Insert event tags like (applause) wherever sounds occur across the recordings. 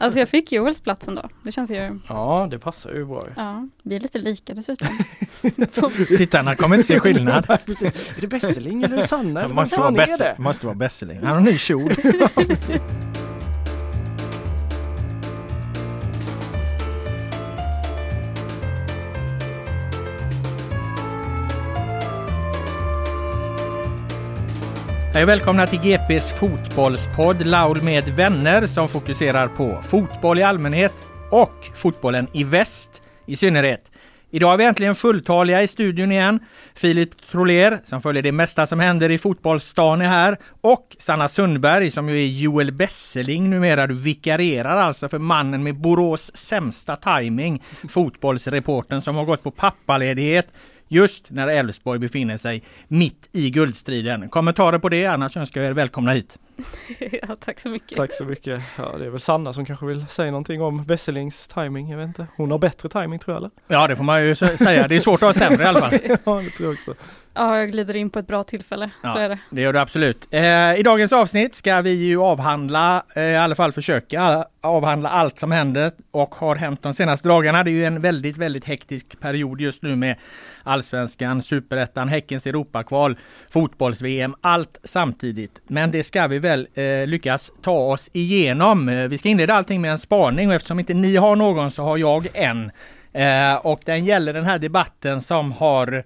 Alltså jag fick Joels plats ändå. Det känns ju... Ja, det passar ju bra. Ja, vi är lite lika dessutom. (laughs) Tittarna kommer inte se skillnad. (laughs) är det Besseling eller Sanna? Det måste vara, Bess måste vara Besseling. Han har en ny kjol. (laughs) Hej och välkomna till GPs fotbollspodd Laul med vänner som fokuserar på fotboll i allmänhet och fotbollen i väst i synnerhet. Idag är vi äntligen fulltaliga i studion igen. Filip Troler som följer det mesta som händer i fotbollsstan är här och Sanna Sundberg som ju är Joel Besseling numera. Du vikarierar alltså för mannen med Borås sämsta timing, fotbollsreporten som har gått på pappaledighet just när Elfsborg befinner sig mitt i guldstriden. Kommentarer på det, annars önskar jag er välkomna hit. (laughs) ja, tack så mycket. Tack så mycket. Ja, det är väl Sanna som kanske vill säga någonting om Besselings timing. Jag vet inte. Hon har bättre timing tror jag eller? Ja, det får man ju säga. Det är svårt att ha sämre i alla fall. (laughs) ja, det tror jag också. Ja, jag glider in på ett bra tillfälle. Så Ja. är det. Det gör du absolut. Eh, I dagens avsnitt ska vi ju avhandla, eh, i alla fall försöka avhandla allt som händer och har hänt de senaste dagarna. Det är ju en väldigt, väldigt hektisk period just nu med Allsvenskan, Superettan, Häckens Europakval, fotbolls-VM, allt samtidigt. Men det ska vi väl eh, lyckas ta oss igenom. Eh, vi ska inleda allting med en spaning och eftersom inte ni har någon så har jag en. Eh, och den gäller den här debatten som har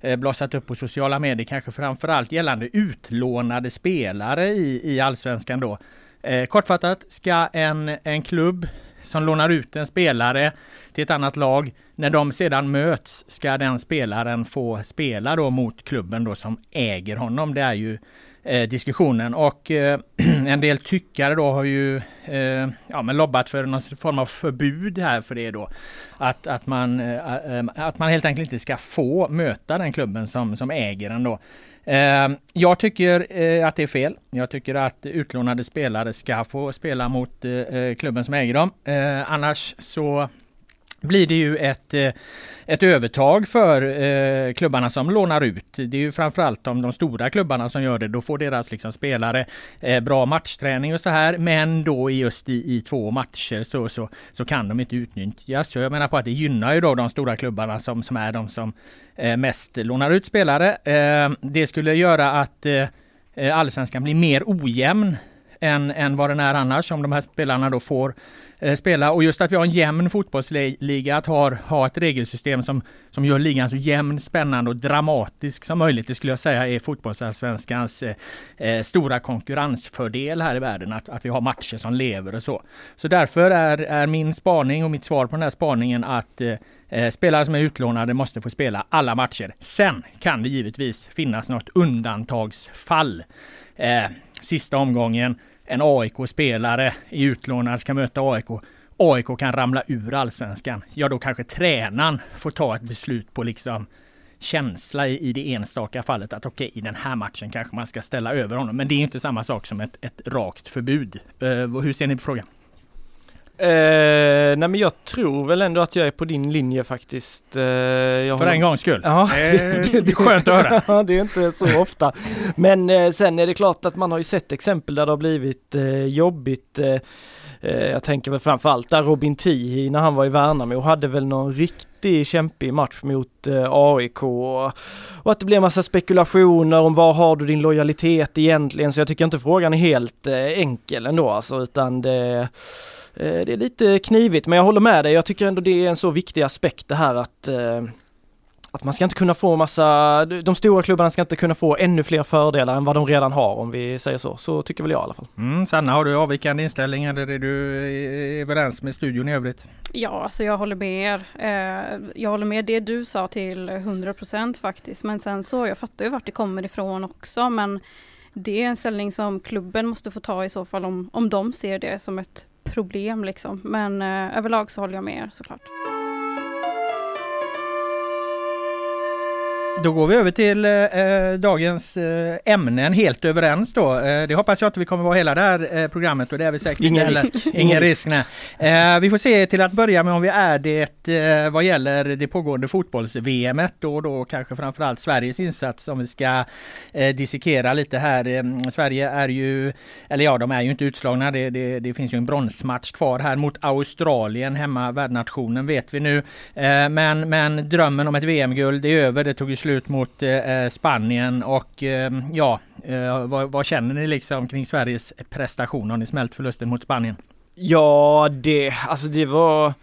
eh, blossat upp på sociala medier, kanske framförallt gällande utlånade spelare i, i allsvenskan då. Eh, kortfattat ska en, en klubb som lånar ut en spelare till ett annat lag, när de sedan möts ska den spelaren få spela då mot klubben då som äger honom. Det är ju eh, diskussionen och eh, (clears throat) en del tyckare då har ju eh, ja, men lobbat för någon form av förbud här för det då. Att, att, man, eh, eh, att man helt enkelt inte ska få möta den klubben som, som äger den då. Jag tycker att det är fel. Jag tycker att utlånade spelare ska få spela mot klubben som äger dem. Annars så blir det ju ett, eh, ett övertag för eh, klubbarna som lånar ut. Det är ju framförallt de, de stora klubbarna som gör det. Då får deras liksom spelare eh, bra matchträning och så här. Men då just i, i två matcher så, så, så kan de inte utnyttjas. Så jag menar på att det gynnar ju då de stora klubbarna som, som är de som mest lånar ut spelare. Det skulle göra att allsvenskan blir mer ojämn än, än vad den är annars om de här spelarna då får Eh, spela. Och just att vi har en jämn fotbollsliga, att ha, ha ett regelsystem som, som gör ligan så jämn, spännande och dramatisk som möjligt. Det skulle jag säga är fotbollsallsvenskans eh, eh stora konkurrensfördel här i världen. Att, att vi har matcher som lever och så. Så därför är, är min spaning och mitt svar på den här spaningen att Eh, eh spelare som är utlånade måste få spela alla matcher. Sen kan det givetvis finnas något undantagsfall. Eh, sista omgången, en AIK-spelare i utlånad, ska möta AIK. AIK kan ramla ur allsvenskan. Ja, då kanske tränaren får ta ett beslut på liksom känsla i, i det enstaka fallet att okej, okay, i den här matchen kanske man ska ställa över honom. Men det är inte samma sak som ett, ett rakt förbud. Uh, hur ser ni på frågan? Eh, nej men jag tror väl ändå att jag är på din linje faktiskt. Eh, För håller... en gångs skull. Ja, (laughs) det, är, det är skönt att höra. ja, det är inte så ofta. Men eh, sen är det klart att man har ju sett exempel där det har blivit eh, jobbigt. Eh, jag tänker väl framförallt där Robin Tihi när han var i Värnamo hade väl någon riktig kämpig match mot eh, AIK och, och att det blev massa spekulationer om var har du din lojalitet egentligen så jag tycker inte frågan är helt eh, enkel ändå alltså utan det eh, det är lite knivigt men jag håller med dig. Jag tycker ändå det är en så viktig aspekt det här att eh, att man ska inte kunna få massa, de stora klubbarna ska inte kunna få ännu fler fördelar än vad de redan har om vi säger så. Så tycker väl jag i alla fall. Mm, Sanna, har du avvikande inställning eller är du överens med studion i övrigt? Ja, alltså jag håller med er. Eh, jag håller med det du sa till 100% faktiskt. Men sen så, jag fattar ju vart det kommer ifrån också men det är en ställning som klubben måste få ta i så fall om, om de ser det som ett problem liksom. Men eh, överlag så håller jag med er såklart. Då går vi över till eh, dagens eh, ämnen helt överens då. Eh, det hoppas jag att vi kommer vara hela det här eh, programmet och det är vi säkert Ingen inte risk. Ingen, risk. nej. vi får se till att börja med om vi är det eh, vad gäller det pågående fotbolls-VM och då kanske framförallt Sveriges insats om vi ska eh, dissekera lite här. Sverige är ju, eller ja de är ju inte utslagna. Det, det, det finns ju en bronsmatch kvar här mot Australien, hemma värdnationen vet vi nu. men, men drömmen om ett VM-guld är över. Det tog ju slut mot eh, eh, Spanien och eh, ja, eh, vad, vad, känner ni liksom kring Sveriges prestation? Har ni smält förlusten mot Spanien? Ja, det, alltså det var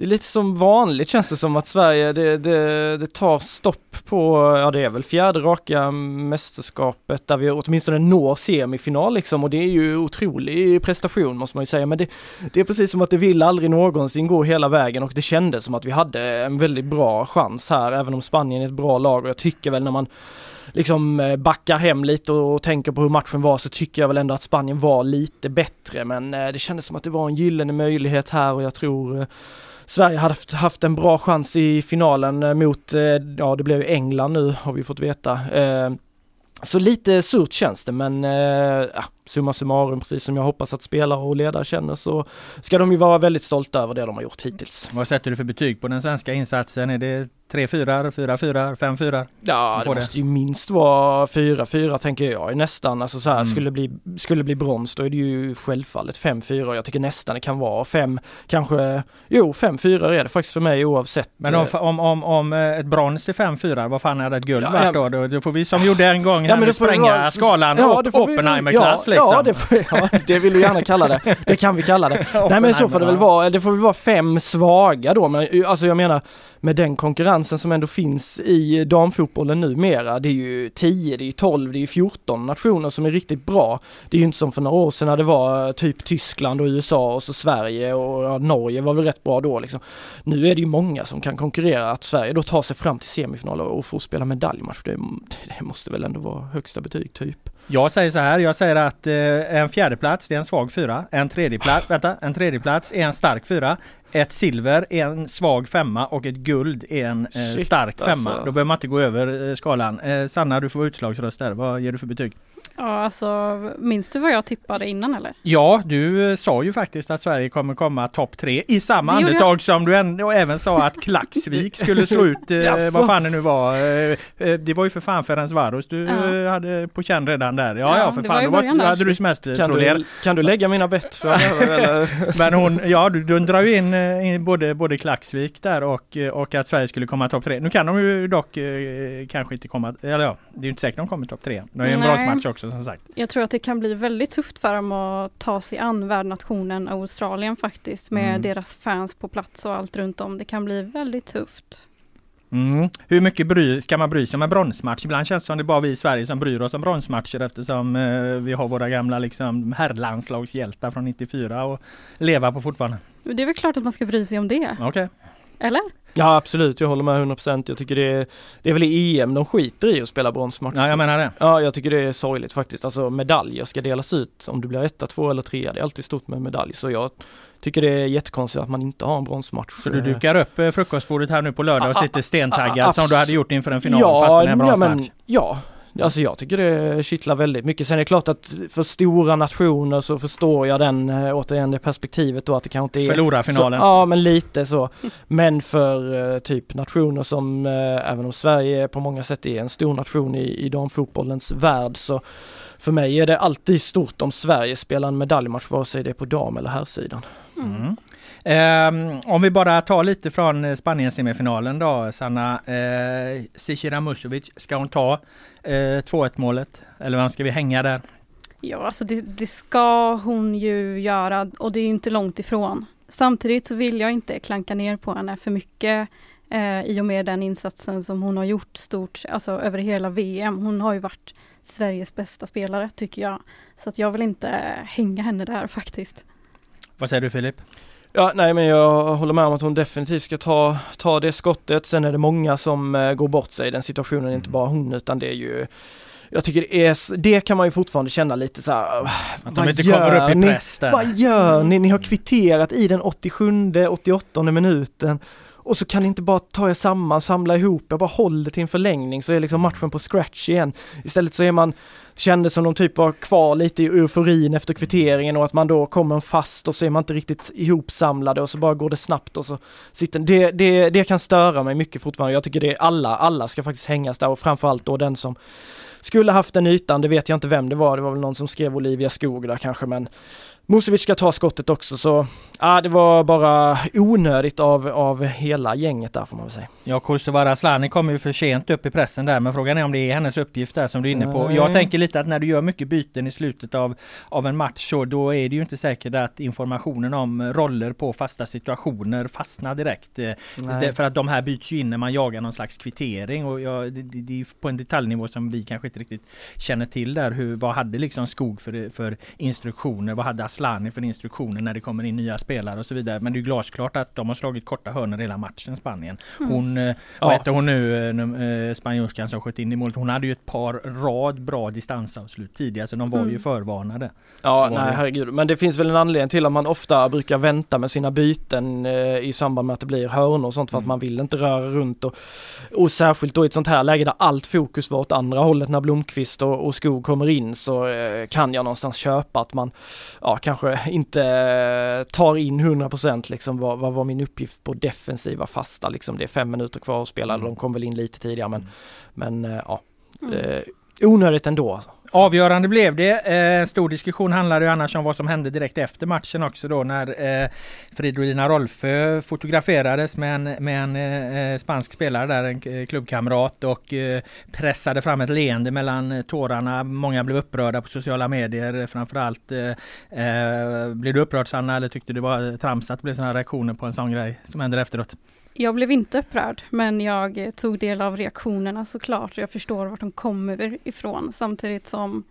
det är lite som vanligt känns det som att Sverige, det, det, det, tar stopp på, ja det är väl fjärde raka mästerskapet där vi åtminstone når semifinal liksom. Och det är ju otrolig prestation måste man ju säga. Men det, det är precis som att det vill aldrig någonsin gå hela vägen. Och det kändes som att vi hade en väldigt bra chans här även om Spanien är ett bra lag. Och jag tycker väl när man liksom eh, backar hem lite och tänker på hur matchen var så tycker jag väl ändå att Spanien var lite bättre. Men eh, det kändes som att det var en gyllene möjlighet här och jag tror eh, Sverige hade haft, haft en bra chans i finalen eh, mot, eh, ja det blev England nu har vi fått veta. Eh, så lite surt känns det men ja, summa summarum, precis som jag hoppas att spelare och ledare känner så ska de ju vara väldigt stolta över det de har gjort hittills. Vad sätter du för betyg på den svenska insatsen? Är det tre fyrar, fyra fyrar, fem fyrar? Ja, det måste ju minst vara fyra fyra tänker jag nästan. Alltså så här, mm. skulle bli, skulle bli brons då är det ju självfallet fem fyra. Jag tycker nästan det kan vara fem, kanske, jo fem fyra är det faktiskt för mig oavsett. Men om, eh, om, om, om eh, ett brons är fem fyra, vad fan är det ett guld ja, värt då? då? Får vi som gjorde en gång här ja, men spränga vara, skalan ja, Oppenheimer-klass ja. Ja, det får, ja, det vill du gärna kalla det. Det kan vi kalla det. (laughs) Nej men så får det väl vara. Det får väl vara fem svaga då. Men alltså jag menar med den konkurrensen som ändå finns i damfotbollen numera. Det är ju 10, det är 12, det är 14 nationer som är riktigt bra. Det är ju inte som för några år sedan när det var typ Tyskland och USA och så Sverige och ja, Norge var väl rätt bra då liksom. Nu är det ju många som kan konkurrera. Att Sverige då tar sig fram till semifinal och får spela medaljmatch. Det, det måste väl ändå vara högsta betyg typ. Jag säger så här, jag säger att eh, en fjärdeplats det är en svag fyra. En tredjeplats, vänta, en tredjeplats är en stark fyra. Ett silver är en svag femma och ett guld är en eh, Shit, stark femma. Alltså. Då behöver man inte gå över eh, skalan. Eh, Sanna, du får utslagsröst där. Vad ger du för betyg? Ja, alltså minns du vad jag tippade innan eller? Ja, du eh, sa ju faktiskt att Sverige kommer komma topp tre i samma andetag som du ändå även sa att Klaxvik skulle slå ut (laughs) eh, vad fan det nu var. Eh, eh, det var ju för fan Ferenc Varos du ja. hade på känn redan där. Ja, ja, ja för fan, då var, hade du semester kan du, kan du lägga mina bett (laughs) Men hon, ja du, du drar ju in, in både, både Klaxvik där och, och att Sverige skulle komma topp tre. Nu kan de ju dock eh, kanske inte komma, eller ja, det är ju inte säkert de kommer topp tre. Det är ju en bronsmatch också som sagt. Jag tror att det kan bli väldigt tufft för dem att ta sig an värdnationen Australien faktiskt med mm. deras fans på plats och allt runt om. Det kan bli väldigt tufft. Mm. Hur mycket bry, ska man bry sig om en bronsmatch? Ibland känns det som det är bara vi i Sverige som bryr oss om bronsmatcher eftersom eh, vi har våra gamla liksom, herrlandslagshjältar från 94 och leva på fortfarande. Det är väl klart att man ska bry sig om det. Okej. Okay. Eller? Ja absolut, jag håller med 100% Jag tycker det är, det är väl i EM de skiter i att spela bronsmatch. Ja, jag menar det. Ja, jag tycker det är sorgligt faktiskt. Alltså medaljer ska delas ut om du blir etta, två eller trea. Det är alltid stort med medalj. Så jag tycker det är jättekonstigt att man inte har en bronsmatch. Så du dukar upp eh, frukostbordet här nu på lördag och sitter stentaggad som du hade gjort inför en final ja, fast det är en bronsmatch? Ja, men, ja, Alltså jag tycker det kittlar väldigt mycket. Sen är det klart att för stora nationer så förstår jag den, eh, återigen det perspektivet då att det kanske inte är... Förlora finalen. Så, ja men lite så. (laughs) Men för uh, typ nationer som, uh, även om Sverige på många sätt är en stor nation i, i damfotbollens värld så för mig är det alltid stort om Sverige spelar en medaljmatch vare sig det är på dam eller herrsidan. Mm. Um, om vi bara tar lite från Spanien semifinalen då Sanna. Uh, Zizira Musovic, ska hon ta uh, 2-1 målet? Eller vem ska vi hänga där? Ja, alltså det, det, ska hon ju göra och det är inte långt ifrån. Samtidigt så vill jag inte klanka ner på henne för mycket eh, i och med den insatsen som hon har gjort stort, alltså över hela VM. Hon har ju varit Sveriges bästa spelare tycker jag. Så att jag vill inte hänga henne där (laughs) faktiskt. Vad säger du Filip? Ja, nej men jag håller med om att hon definitivt ska ta, ta det skottet. Sen är det många som eh, går bort sig i den situationen, mm. inte bara hon utan det är ju jag tycker det är, det kan man ju fortfarande känna lite så här, Att de inte kommer upp i press där. Vad gör ni? Ni har kvitterat i den 87, 88 minuten och så kan ni inte bara ta er samman, samla ihop jag bara håll det till en förlängning så är liksom matchen på scratch igen. Istället så är man, Kändes som de typ var kvar lite i euforin efter kvitteringen och att man då kommer fast och så är man inte riktigt ihopsamlade och så bara går det snabbt och så sitter det, det, det kan störa mig mycket fortfarande. Jag tycker det är alla, alla ska faktiskt hängas där och framförallt då den som skulle haft den ytan, det vet jag inte vem det var, det var väl någon som skrev Olivia Skog där kanske men Musovic ska ta skottet också så ja, det var bara onödigt av, av hela gänget där får man väl säga. Ja, Kosovare Asllani kommer ju för sent upp i pressen där men frågan är om det är hennes uppgift där som du är inne på. Jag tänker lite att när du gör mycket byten i slutet av, av en match så då är det ju inte säkert att informationen om roller på fasta situationer fastnar direkt. Eh, det, för att de här byts ju in när man jagar någon slags kvittering och jag, det, det, är på en detaljnivå som vi kanske inte riktigt känner till där. Hur, vad hade liksom Skog för, för instruktioner? Vad hade Asllani Asllani för instruktioner när det kommer in nya spelare och så vidare. Men det är glasklart att de har slagit korta hörnor hela matchen Spanien. Mm. Hon, mm. vad heter hon nu, eh, spanjorskan som sköt in i målet. Hon hade ju ett par rad bra distansavslut tidigare så de var mm. ju förvarnade. Ja, nej det. herregud. Men det finns väl en anledning till att man ofta brukar vänta med sina byten eh, i samband med att det blir hörnor och sånt för mm. att man vill inte röra runt och, och särskilt då i ett sånt här läge där allt fokus var åt andra hållet när Blomqvist och, och Skog kommer in så eh, kan jag någonstans köpa att man ja, kanske inte tar in 100% liksom vad, vad var min uppgift på defensiva fasta liksom. Det är fem minuter kvar att spela, mm. de kom väl in lite tidigare men, men eh, ja. Mm. Eh, onödigt ändå. Avgörande blev det. En eh, stor diskussion handlade ju annars om vad som hände direkt efter matchen också då när eh, Fridolina Rolfö fotograferades med en, med en eh, spansk spelare där, en eh, klubbkamrat och eh, pressade fram ett leende mellan eh, tårarna. Många blev upprörda på sociala medier eh, framförallt. Eh, eh, blev du upprörd Sanna eller tyckte du det var trams att det blev sådana reaktioner på en sån grej som händer efteråt? Jag blev inte upprörd, men jag tog del av reaktionerna såklart. Jag förstår vart de kommer ifrån, samtidigt som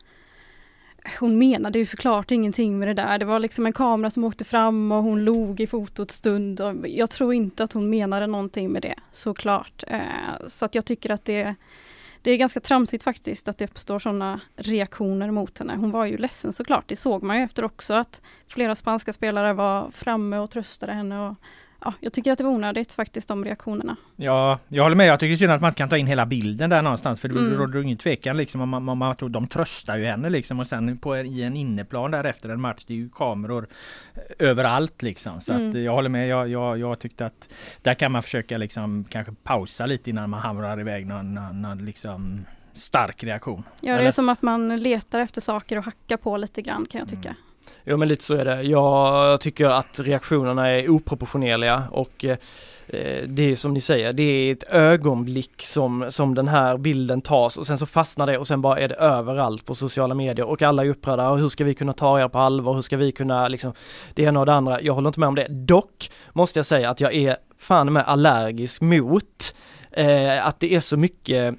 hon menade ju såklart ingenting med det där. Det var liksom en kamera som åkte fram och hon log i fotot stund. Och jag tror inte att hon menade någonting med det, såklart. Eh, så att jag tycker att det, det är ganska tramsigt faktiskt att det uppstår sådana reaktioner mot henne. Hon var ju ledsen såklart, det såg man ju efter också att flera spanska spelare var framme och tröstade henne och ja, jag tycker att det var onödigt faktiskt de reaktionerna. Ja, jag håller med. Jag tycker synd att man inte kan ta in hela bilden där någonstans. För det mm. råder ingen tvekan liksom. Om man, om man, de tröstar ju henne liksom. Och sen på, i en inneplan där efter en match. Det är ju kameror överallt liksom. Så mm. att jag håller med. Jag, jag, jag tyckte att där kan man försöka liksom kanske pausa lite innan man hamrar iväg någon, någon, någon liksom stark reaktion. Ja, det är som att man letar efter saker och hackar på lite grann kan jag tycka. Mm. Jo men lite så är det. Jag tycker att reaktionerna är oproportionerliga och eh, det är som ni säger, det är ett ögonblick som, som den här bilden tas och sen så fastnar det och sen bara är det överallt på sociala medier och alla är upprörda. Hur ska vi kunna ta er på allvar? Hur ska vi kunna liksom det ena och det andra? Jag håller inte med om det. Dock måste jag säga att jag är fan med allergisk mot eh, att det är så mycket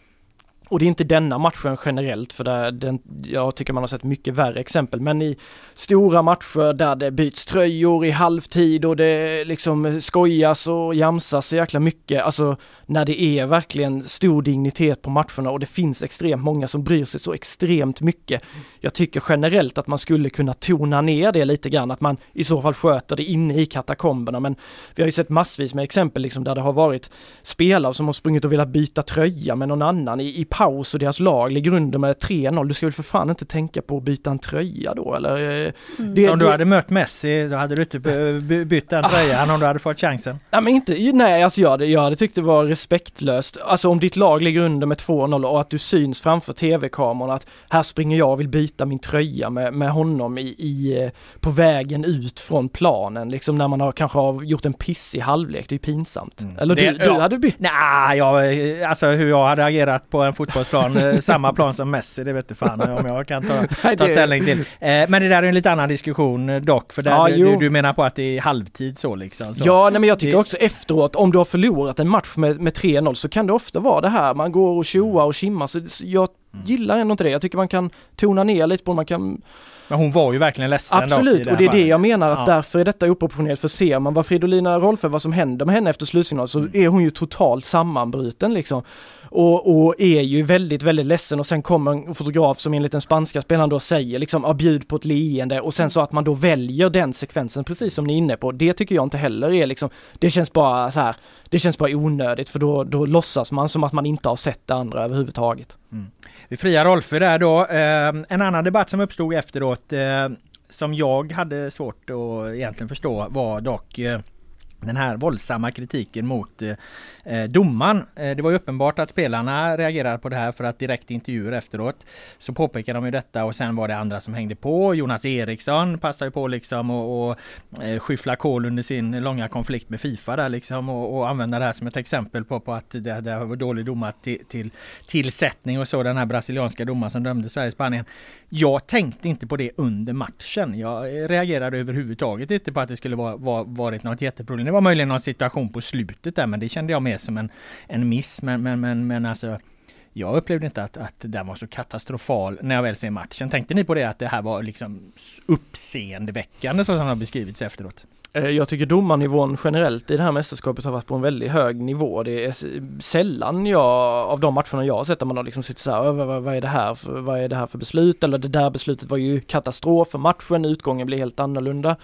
och det är inte denna matchen generellt för det, den, jag tycker man har sett mycket värre exempel men i stora matcher där det byts tröjor i halvtid och det liksom skojas och jamsas så jäkla mycket. Alltså när det är verkligen stor dignitet på matcherna och det finns extremt många som bryr sig så extremt mycket. Jag tycker generellt att man skulle kunna tona ner det lite grann, att man i så fall sköter det inne i katakomberna. Men vi har ju sett massvis med exempel liksom där det har varit spelare som har sprungit och velat byta tröja med någon annan i, i paus och deras lag ligger under med 3-0. Du ska väl för fan inte tänka på att byta en tröja då eller? Eh, mm. Det, om du hade mött Messi, då hade du inte bytt den tröjan om du hade fått chansen? Nej men inte, nej alltså jag hade, jag hade tyckt det var respektlöst. Alltså om ditt lag ligger under med 2-0 och att du syns framför tv-kameran att här springer jag och vill byta min tröja med, med honom i, i, eh, på vägen ut från planen. Liksom när man har kanske har gjort en pissig halvlek, det är pinsamt. Mm. Eller det, du, du hade bytt? Nej, jag, alltså hur jag hade agerat på en fotbollsplan, eh, (laughs) samma plan som Messi, det vet du fan om jag kan ta, ta ställning till. Eh, men det där är en lite annan diskussion dock, för där, ja, du, du, menar på att det är halvtid så liksom? Så. Ja, nej men jag tycker också efteråt, om du har förlorat en match med, med 3-0 så kan det ofta vara det här, man går och tjoar och kimmar. Så jag mm. gillar ändå inte det. Jag tycker man kan tona ner lite på man kan men hon var ju verkligen ledsen Absolut, och det är fallet. det jag menar att ja. därför är detta oproportionerligt. För ser man vad Fridolina Rolfö, vad som händer med henne efter slutsignal så mm. är hon ju totalt sammanbruten liksom. Och, och, är ju väldigt, väldigt ledsen och sen kommer en fotograf som enligt den spanska spelaren då säger liksom ah, bjud på ett leende och sen så att man då väljer den sekvensen precis som ni är inne på. Det tycker jag inte heller är liksom, det känns bara så här, det känns bara onödigt för då, då låtsas man som att man inte har sett det andra överhuvudtaget. Mm. Vi friar Rolfö där då. Ehm, en annan debatt som uppstod efteråt eh, som jag hade svårt att egentligen förstå var dock eh, den här våldsamma kritiken mot eh, eh, domaren. Eh, det var ju uppenbart att spelarna reagerade på det här för att direkt intervjuer efteråt så påpekade de ju detta och sen var det andra som hängde på. Jonas Eriksson passade ju på liksom och, och eh, skyffla kol under sin långa konflikt med Fifa där liksom och, och använda det här som ett exempel på, på att det, det var dålig domar till, till tillsättning och så den här brasilianska domaren som dömde Sverige-Spanien. Jag tänkte inte på det under matchen. Jag reagerade överhuvudtaget inte på att det skulle vara, var, varit något jätteproblem. Det var möjligen någon situation på slutet där men det kände jag mer som en, en miss. Men, men, men, men alltså jag upplevde inte att, att den var så katastrofal när jag väl ser matchen. Tänkte ni på det att det här var liksom uppseendeväckande så som det har beskrivits efteråt? Eh, jag tycker domarnivån generellt i det här mästerskapet har varit på en väldigt hög nivå. Det är sällan jag, av de matcherna jag har sett, där man har liksom suttit så här, vad, vad, är det här för, vad är det här för beslut? Eller det där beslutet var ju katastrof för matchen, utgången blir helt annorlunda.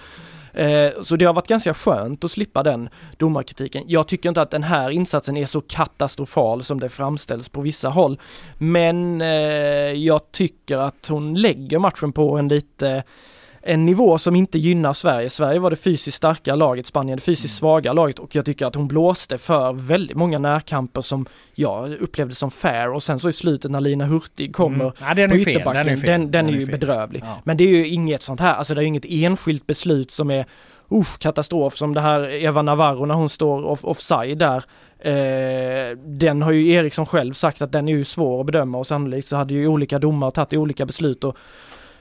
Eh, så det har varit ganska skönt att slippa den domarkritiken. Jag tycker inte att den här insatsen är så katastrofal som det framställs på vissa håll. Men eh, jag tycker att hon lägger matchen på en lite en nivå som inte gynnar Sverige. Sverige var det fysiskt starka laget, Spanien det fysiskt mm. svaga laget och jag tycker att hon blåste för väldigt många närkamper som jag upplevde som fair och sen så i slutet när Lina Hurtig kommer mm. ja, den på ytterbacken, den, den, den, är ju bedrövlig. Ja. Men det är ju inget sånt här, alltså det är inget enskilt beslut som är uh, katastrof som det här Eva Navarro när hon står off offside där. Eh, den har ju Eriksson själv sagt att den är ju svår att bedöma och sannolikt så hade ju olika domare tagit olika beslut och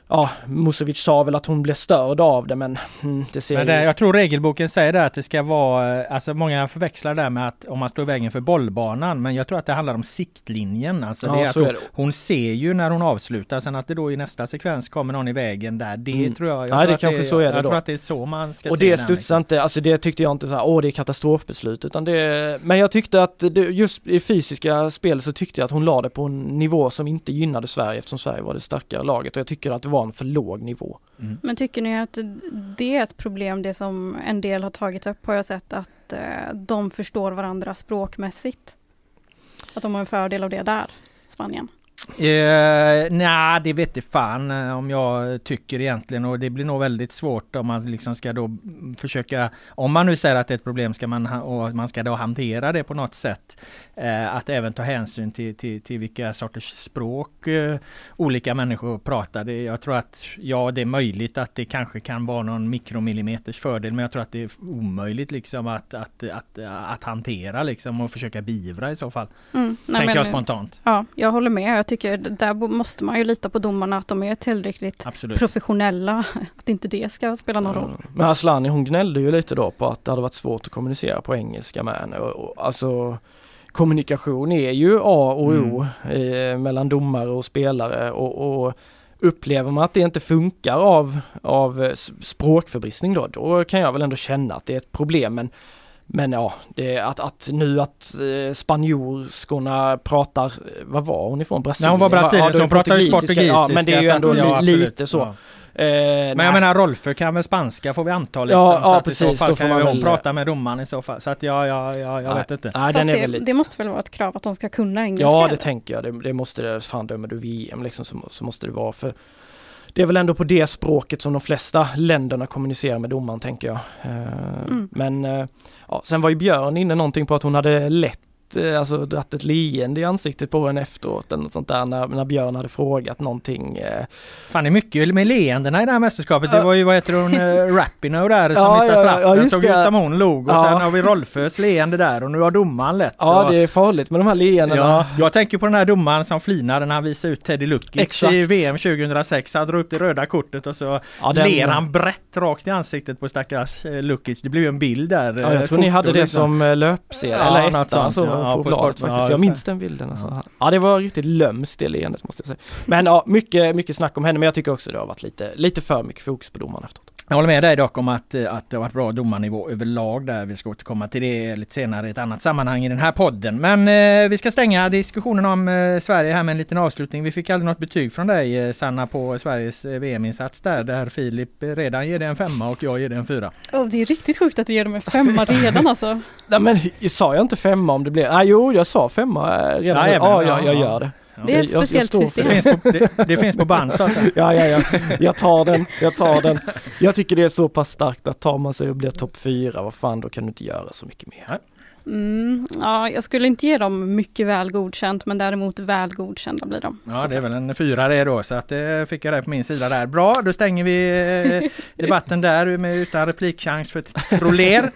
ja, Musovic sa väl att hon blev störd av det men mm, det ser men det, Jag tror regelboken säger det att det ska vara, alltså många förväxlar det med att om man står i vägen för bollbanan men jag tror att det handlar om siktlinjen. Alltså ja, det är att hon, det. hon, ser ju när hon avslutar sen att det då i nästa sekvens kommer någon i vägen där. Det mm. tror jag. jag Nej, det kanske så är det Jag då. tror att det är så man ska Och se det studsar inte, alltså det tyckte jag inte så här, åh det är katastrofbeslut utan det, men jag tyckte att det, just i fysiska spel så tyckte jag att hon la det på en nivå som inte gynnade Sverige eftersom Sverige var det starkare laget och jag tycker att det var en för låg nivå. Mm. Men tycker ni att det är ett problem, det som en del har tagit upp har jag sett, att eh, de förstår varandra språkmässigt? Att de har en fördel av det där, Spanien? Uh, Nej, det vet jag fan uh, om jag tycker egentligen och det blir nog väldigt svårt om man liksom ska då försöka, om man nu säger att det är ett problem ska man och man ska då hantera det på något sätt. Uh, att även ta hänsyn till, till, till vilka sorters språk olika människor pratar. Det, jag tror att ja, det är möjligt att det kanske kan vara någon mikromillimeters fördel, men jag tror att det är omöjligt liksom att, att, att, att, hantera liksom och försöka beivra i så fall. Mm, Tänker men, jag spontant. Ja, jag håller med. Jag tycker där måste man ju lita på domarna att de är tillräckligt Absolut. professionella. (laughs) Att inte det ska spela någon roll. Men Aslani hon gnällde ju lite då på att det hade varit svårt att kommunicera på engelska med henne. Och, och, alltså kommunikation är ju A och O eh, mellan domare och spelare och, och upplever man att det inte funkar av, av språkförbristning då, då kan jag väl ändå känna att det är ett problem. Men, men ja, det, att, att nu att eh, spanjorskorna pratar, vad var hon ifrån? Brasilien? Nej, hon var Brasilien Ja, så hon pratar ju portugisiska. Ja, men det är ju ändå ja, li, absolut. lite så. Ja. Eh, Men nej. jag menar Rolfö kan väl spanska får vi anta liksom. Ja, så ja, att i så precis, fall kan hon väl- prata med domaren i så fall. Så att ja, ja, ja jag nej, vet inte. Nej, Fast den är det, det måste väl vara ett krav att de ska kunna engelska? Ja, det eller? tänker jag. Det, det måste det. Fan dömer du VM liksom så, så måste det vara. För det är väl ändå på det språket som de flesta länderna kommunicerar med domaren tänker jag. Eh, Mm. Men eh, ja, sen var ju Björn inne någonting på att hon hade lätt Alltså dratt ett leende i ansiktet på henne efteråt eller något sånt där när, när Björn hade frågat någonting. eh. Fan det är mycket med leendena i det här mästerskapet. Det var ju vad heter hon, uh, (laughs) Rapinoe där som Ja, missade ja, straffen. ja, just Såg det. ut som hon log och Ja. sen har vi Rolfös leende där och nu har domaren lätt. Ja och, det är farligt med de här leendena. Ja, jag tänker på den här domaren som flinade när han visade ut Teddy Lukic Exakt. i VM 2006. Han drog upp det röda kortet och så Ja, den- ler han brett rakt i ansiktet på stackars eh, Lukic. Det blev ju en bild där. Ja, eh, jag tror ni hade det liksom. som eh, löpserie Ja, eller etta sånt, så, ja, på, på bladet ja, faktiskt. just jag minns det. den bilden. Alltså. Ja. det var riktigt lömskt det leendet måste jag säga. Men ja, mycket, mycket snack om henne men jag tycker också det har varit lite, lite för mycket fokus på domaren efteråt. Jag håller med dig dock om att, eh, att det har varit bra domarnivå överlag där. Vi ska återkomma till det lite senare i ett annat sammanhang i den här podden. Men eh, vi ska stänga diskussionen om eh, Sverige här med en liten avslutning. Vi fick aldrig något betyg från dig eh, Sanna på Sveriges eh, VM-insats där. Där Filip eh, redan ger det en femma och jag ger det en fyra. Åh, det är riktigt sjukt att du ger dem en femma redan alltså. Nej men sa jag inte femma om det blev, nej jo jag sa femma redan. Ja, Ja, även, ja, ja, jag, jag ja. gör det. Det är Jag- ett jag- jag speciellt står för Det system. finns på, det, det finns på band så att säga. Ja, ja, ja. Jag tar den, jag tar den. Jag tycker det är så pass starkt att tar man sig och blir topp fyra, vad fan då kan du inte göra så mycket mer. Mm, ja, jag skulle inte ge dem mycket väl godkänt men däremot väl godkända blir de. Ja det är väl en fyra det då så att det fick jag det på min sida där. Bra då stänger vi eh, (laughs) debatten där med utan replikchans för Troller.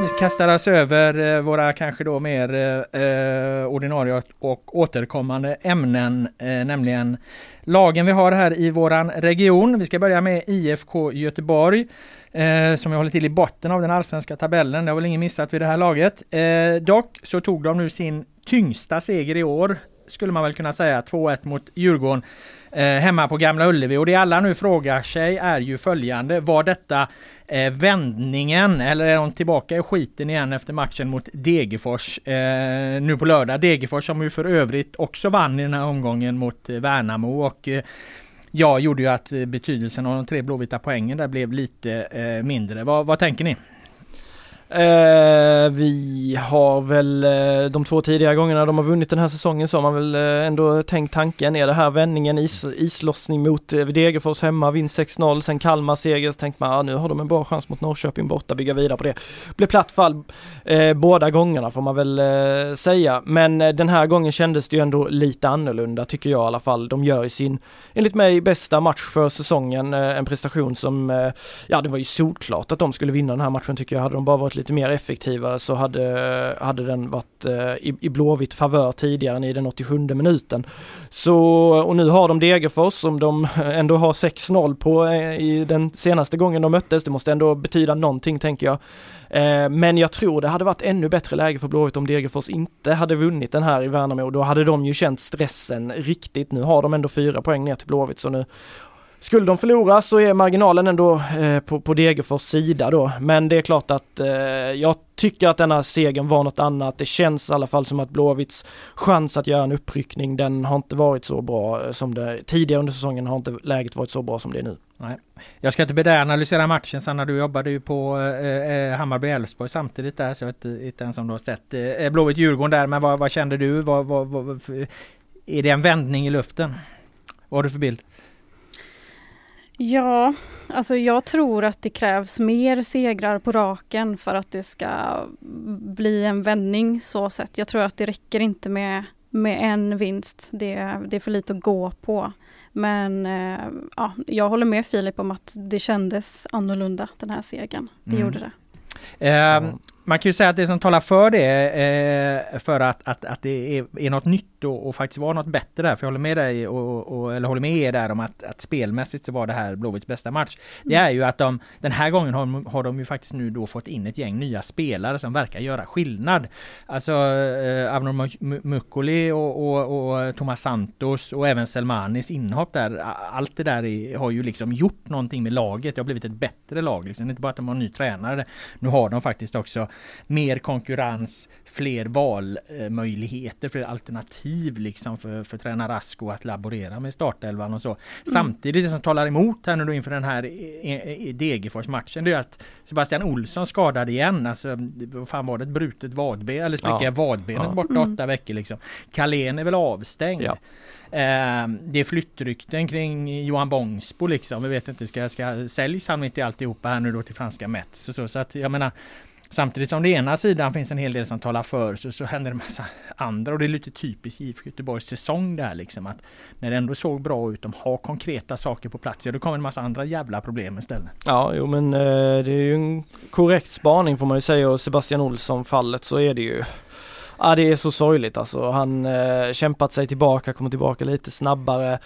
Vi kastar oss över eh, våra kanske då mer eh, eh, ordinarie och återkommande ämnen, eh, nämligen lagen vi har här i våran region. Vi ska börja med IFK Göteborg eh, som jag håller till i botten av den allsvenska tabellen. Det har väl ingen missat vid det här laget. Eh, dock så tog de nu sin tyngsta seger i år, skulle man väl kunna säga, 2-1 mot Djurgården eh, hemma på Gamla Ullevi. Och det alla nu frågar sig är ju följande, var detta eh, vändningen eller är de tillbaka i skiten igen efter matchen mot Degerfors eh, nu på lördag? Degerfors som ju för övrigt också vann i den här omgången mot eh, Värnamo och eh, Ja, gjorde ju att eh, betydelsen av de tre blåvita poängen där blev lite eh, mindre. Vad, vad tänker ni? Eh, vi har väl eh, de två tidigare gångerna de har vunnit den här säsongen så har man väl eh, ändå tänkt tanken, är det här vändningen, is, islossning mot eh, Degerfors hemma, vinst 6-0, sen Kalmar seger, så tänkte man ah, nu har de en bra chans mot Norrköping borta, bygga vidare på det. Blev platt fall eh, båda gångerna får man väl eh, säga, men eh, den här gången kändes det ju ändå lite annorlunda tycker jag i alla fall. De gör i sin, enligt mig, bästa match för säsongen, eh, en prestation som, eh, ja det var ju solklart att de skulle vinna den här matchen tycker jag. Hade de bara varit lite mer effektiva så hade, hade den varit eh, i, i Blåvitt favör tidigare än i den 87 minuten. Så, och nu har de Degerfors som de (laughs) ändå har 6-0 på eh, i den senaste gången de möttes. Det måste ändå betyda någonting tänker jag. Eh, men jag tror det hade varit ännu bättre läge för Blåvitt om Degerfors inte hade vunnit den här i Värnamo. Då hade de ju känt stressen riktigt. Nu har de ändå fyra poäng ner till Blåvitt så nu skulle de förlora så är marginalen ändå eh, på, på Degerfors sida då. Men det är klart att eh, jag tycker att denna segern var något annat. Det känns i alla fall som att Blåvitts chans att göra en uppryckning, den har inte varit så bra eh, som det tidigare under säsongen har inte läget varit så bra som det är nu. Jag ska inte be dig analysera matchen Sanna, du jobbade ju på eh, eh Hammarby-Elfsborg samtidigt där så jag vet inte ens om du har sett eh, eh, Blåvitt-Djurgården där men vad, vad kände du? Vad, vad, vad, är det en vändning i luften? Vad har du för bild? Ja, alltså jag tror att det krävs mer segrar på raken för att det ska bli en vändning så sett. Jag tror att det räcker inte med, med en vinst. Det, det är för lite att gå på. Men eh, ja, jag håller med Filip om att det kändes annorlunda den här segern. Det Mm. gjorde det. Eh, man kan ju säga att det som talar för det, eh, för att, att, att det är, är något nytt och, och faktiskt var något bättre där, för jag håller med dig och, och eller håller med er där om att, att spelmässigt så var det här Blåvitts bästa match. Det är ju att de den här gången har, har de ju faktiskt nu då fått in ett gäng nya spelare som verkar göra skillnad. Alltså eh, Abnor Mukkoli och, och, och, Thomas Santos och även Selmanis inhopp där. Allt det där är, har ju liksom gjort någonting med laget. Det har blivit ett bättre lag. Liksom. Inte bara att de har en ny tränare. Nu har de faktiskt också mer konkurrens, fler valmöjligheter, fler alternativ liksom för, för tränare Rasko att laborera med startelvan och så. Mm. Samtidigt det som talar emot här nu då inför den här Degerfors-matchen det är att Sebastian Olsson skadad igen. Alltså, vad fan var det? Ett brutet vadben eller spricka ja. vadbenet ja. borta mm. åtta veckor liksom. Kalén är väl avstängd. Ja. Eh, det är flyttrykten kring Johan Bångsbo liksom. Vi vet inte, ska, ska säljs han mitt i alltihopa här nu då till franska Mets? Så, så, så att jag menar Samtidigt som det ena sidan finns en hel del som talar för så, så händer det massa andra och det är lite typiskt IFK Göteborgs säsong där liksom att när det ändå såg bra ut, de har konkreta saker på plats, ja då kommer en massa andra jävla problem istället. Ja, jo men eh, det är ju en korrekt spaning får man ju säga och Sebastian Olsson fallet så är det ju Ja det är så sorgligt alltså. Han eh, kämpat sig tillbaka, kommer tillbaka lite snabbare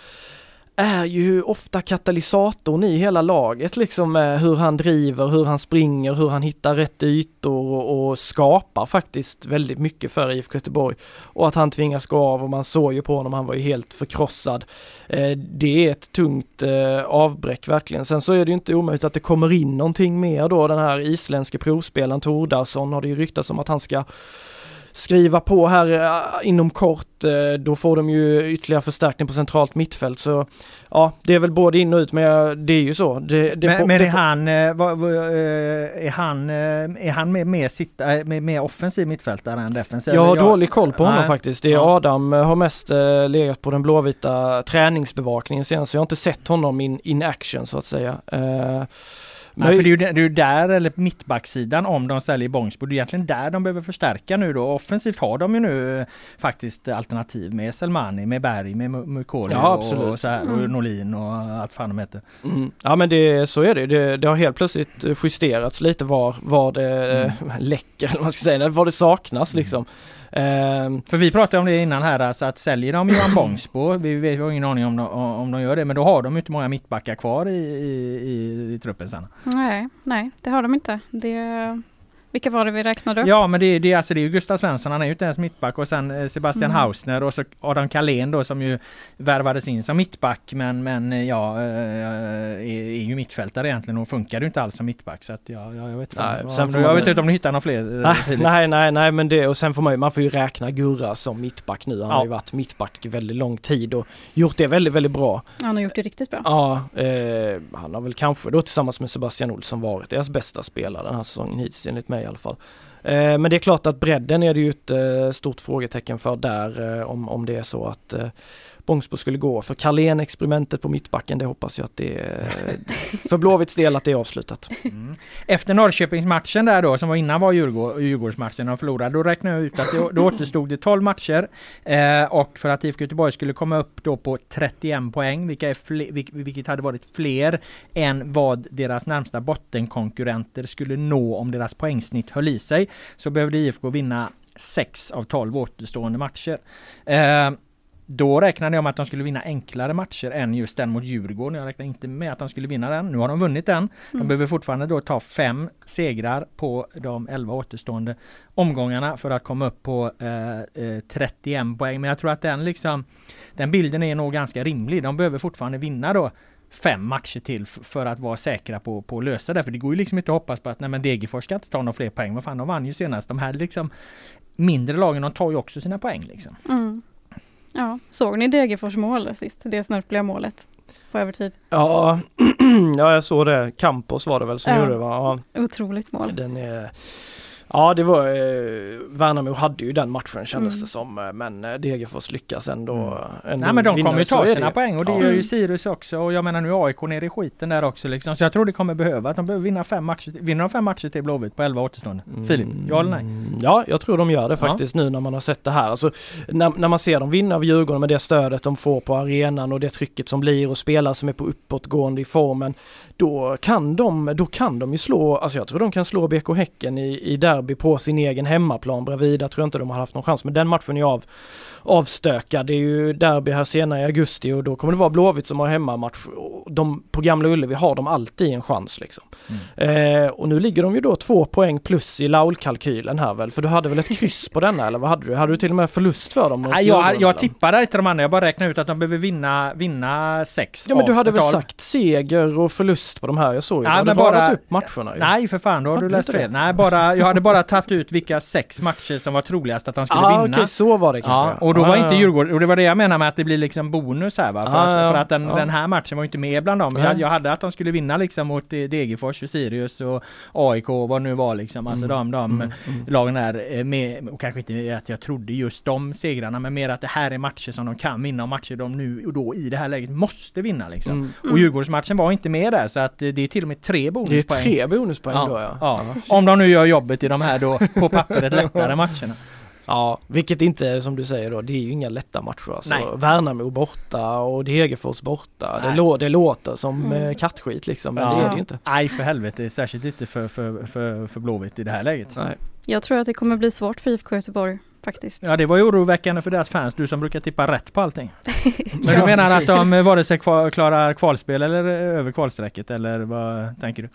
är ju ofta katalysatorn i hela laget liksom med hur han driver, hur han springer, hur han hittar rätt ytor och, och skapar faktiskt väldigt mycket för IFK Göteborg. Och att han tvingas gå av och man såg ju på honom, han var ju helt förkrossad. Eh, det är ett tungt eh, avbräck verkligen. Sen så är det ju inte omöjligt att det kommer in någonting mer då, den här isländske provspelaren Tordarsson har det ju ryktats om att han ska skriva på här uh, inom kort. Uh, då får de ju ytterligare förstärkning på centralt mittfält. Så ja, det är väl både in och ut, men det är ju så. Det, det men, får, men är, han, är han, är han med, med, sitta, med, med offensiv mittfältare än defensiv? Jag har dålig koll på honom faktiskt. Det är. Adam har mest legat på den blåvita träningsbevakningen sen, så jag har inte sett honom in, in action så att säga. Nej, för det är, ju, det är ju där, eller mittbacksidan, om de säljer Bångsbo, det är egentligen där de behöver förstärka nu då. Offensivt har de ju nu eh, faktiskt alternativ med Selmani, med Berg, med Mukoli ja, och, och, så här, och mm. Norlin och allt fan de heter. Mm. Ja men det, så är det. det. Det har helt plötsligt justerats lite var, var det mm. (laughs) läcker, eller man ska säga, var det saknas liksom. Mm. Um, För vi pratade om det innan här, alltså att säljer de Johan (clears throat) Bångsbo, vi, vi har ingen aning om de, om de gör det, men då har de inte många mittbackar kvar i, i, i, i truppen sen. Nej, nej, det har de inte. Det vilka var det vi räknade upp? Ja men det, det, alltså, det är ju Gustav Svensson, han är ju inte ens mittback och sen eh, Sebastian mm. Hausner och så Adam Kalén då som ju värvades in som mittback men, men eh, ja eh, är, är ju mittfältare egentligen och funkar ju inte alls som mittback så att ja, jag vet inte. Nej, sen jag vet inte om du hittar några fler? Nej, nej, nej, nej, men det och sen får man ju, man får ju räkna Gurra som mittback nu. Han ja. har ju varit mittback väldigt lång tid och gjort det väldigt, väldigt bra. Han har gjort det riktigt bra. Ja, eh, han har väl kanske då tillsammans med Sebastian Olsson varit deras bästa spelare den här säsongen hittills enligt mig i alla fall. Eh, men det är klart att bredden är det ju ett eh, stort frågetecken för där eh, om, om det är så att Bångsbo skulle gå. För Carlén-experimentet på mittbacken, det hoppas jag att det är för Blåvitts del att det är avslutat. Mm. Efter Norrköpingsmatchen där då, som var innan var Djurgård, Djurgårdsmatchen och förlorade, då räknade jag ut att det, då återstod det 12 matcher. Eh, och för att IFK Göteborg skulle komma upp då på 31 poäng, vilka är fler, vilket hade varit fler än vad deras närmsta bottenkonkurrenter skulle nå om deras poängsnitt höll i sig, så behövde IFK vinna 6 av 12 återstående matcher. Eh, då räknade jag med att de skulle vinna enklare matcher än just den mot Djurgården. Jag räknade inte med att de skulle vinna den. Nu har de vunnit den. De mm. behöver fortfarande då ta fem segrar på de 11 återstående omgångarna för att komma upp på eh, 31 eh, poäng. Men jag tror att den liksom Den bilden är nog ganska rimlig. De behöver fortfarande vinna då fem matcher till för att vara säkra på, på att lösa det. För det går ju liksom inte att hoppas på att nej men Degerfors ska inte ta några fler poäng. Vad fan, de vann ju senast. De här liksom mindre lagen, de tar ju också sina poäng liksom. Mm. Ja, såg ni Degerfors mål sist? Det snörpliga målet på övertid? Ja, (clears throat) ja jag såg det. Campos var det väl som ja. gjorde det va? Ja. Otroligt mål. Den är Ja det var eh, Värnamo hade ju den matchen kändes mm. det som eh, men eh, Degerfors lyckas ändå, mm. ändå Nej men de kommer ju ta sina poäng och det ja. gör ju Sirius också och jag menar nu AIK nere i skiten där också liksom så jag tror det kommer behöva att de behöver vinna fem matcher Vinner de fem matcher till Blåvitt på 11 återstående? Mm. Filip, ja eller nej? Ja jag tror de gör det faktiskt ja. nu när man har sett det här. Alltså, när, när man ser dem vinna av Djurgården med det stödet de får på arenan och det trycket som blir och spelare som är på uppåtgående i formen då kan de, då kan de ju slå, alltså jag tror de kan slå BK Häcken i, i derby på sin egen hemmaplan. Bravida tror jag inte de har haft någon chans, men den matchen är av avstökad. Det är ju derby här senare i augusti och då kommer det vara Blåvitt som har hemmamatch. De, på Gamla Ullevi har de alltid en chans liksom. Mm. Eh, och nu ligger de ju då två poäng plus i Laul-kalkylen här väl, för du hade väl ett kryss på denna eller vad hade du? Hade du till och med förlust för dem? Nej, jag, jag tippade inte de andra, jag bara räknade ut att de behöver vinna, vinna sex Ja men du hade väl sagt seger och förlust på de här? Jag såg ju. Nej, men bara, upp matcherna ju. Nej för fan, då har du läst fel. Nej bara, jag hade bara tagit ut vilka sex matcher som var troligast att de skulle ah, vinna. Okej, så var det kanske. Ja, och då ah, var inte Djurgården, och det var det jag menar med att det blir liksom bonus här va. För, ah, att, för att den, den, här matchen var inte med bland dem. Jag, jag, hade att de skulle vinna liksom mot Degerfors, Sirius och AIK och vad det nu var liksom. Alltså mm. de, de mm. mm. lagen där eh, med, och kanske inte att jag trodde just de segrarna, men mer att det här är matcher som de kan vinna och matcher de nu och då i det här läget måste vinna liksom. Mm. Och Djurgårdsmatchen var inte med där så att det är till och med tre bonuspoäng. Det är tre bonuspoäng ja, då ja. ja. Om de nu gör jobbet i de här då på pappret lättare matcherna. Ja, vilket inte som du säger då, det är ju inga lätta matcher. Alltså, Nej. Värnamo borta och Degerfors borta. Det, lå det, låter som mm. Eh, kattskit liksom, men ja. det är det ju inte. Nej för helvete, särskilt inte för, för, för, för Blåvitt i det här läget. Nej. Jag tror att det kommer bli svårt för IFK Göteborg faktiskt. Ja det var ju oroväckande för deras fans, du som brukar tippa rätt på allting. (laughs) Men ja, du menar precis. att de eh, vare sig klarar kvalspel eller eh, över kvalstrecket eller vad tänker du?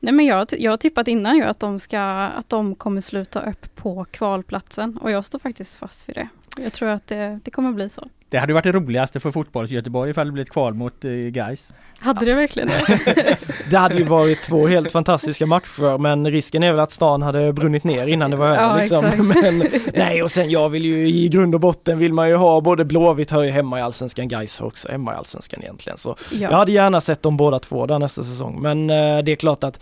Nej men jag, jag har tippat innan ju att de, ska, att de kommer sluta upp på kvalplatsen och jag står faktiskt fast vid det. Jag tror att det, det kommer bli så. Det hade varit det roligaste för fotbolls Göteborg ifall det blev ett kval mot eh, Gais. Hade det verkligen det? (laughs) det hade ju varit två helt fantastiska matcher men risken är väl att stan hade brunnit ner innan det var över ja, liksom. (laughs) Men, (laughs) nej och sen jag vill ju i grund och botten vill man ju ha både Blåvitt hör ju hemma i Allsvenskan, Gais också hemma i Allsvenskan egentligen. Så ja. jag hade gärna sett dem båda två där nästa säsong men eh, det är klart att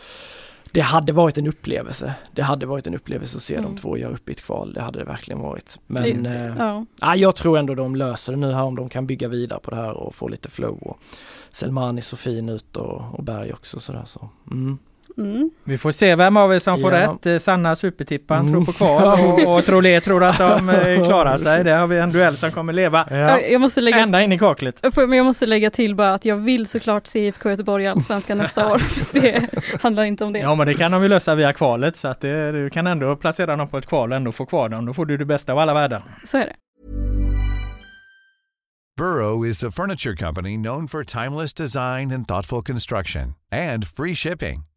det hade varit en upplevelse. Det hade varit en upplevelse att se mm. de två göra upp i ett kval. Det hade det verkligen varit. Men det, eh, ja. ja. jag tror ändå de löser det nu här om de kan bygga vidare på det här och få lite flow. Och Selmani så fin ut och, och Berg också sådär så. Mm. Mm. Vi får se vem av er som får ja. rätt. Eh, Sanna supertippan mm. tror på kval och, (laughs) och Trolé tror att de eh, (laughs) klarar sig. Det har vi en duell som kommer leva ja. jag måste lägga, ända in i kaklet. Men jag måste lägga till bara att jag vill såklart se IFK Göteborg i Allsvenskan nästa år. (laughs) Det handlar inte om det. Ja men det kan de ju lösa via kvalet så att det, du kan ändå placera dem på ett kval och ändå få kvar dem. Då får du det bästa av alla världar. Så är det. Burrow is a furniture company known for timeless design and thoughtful construction and free shipping.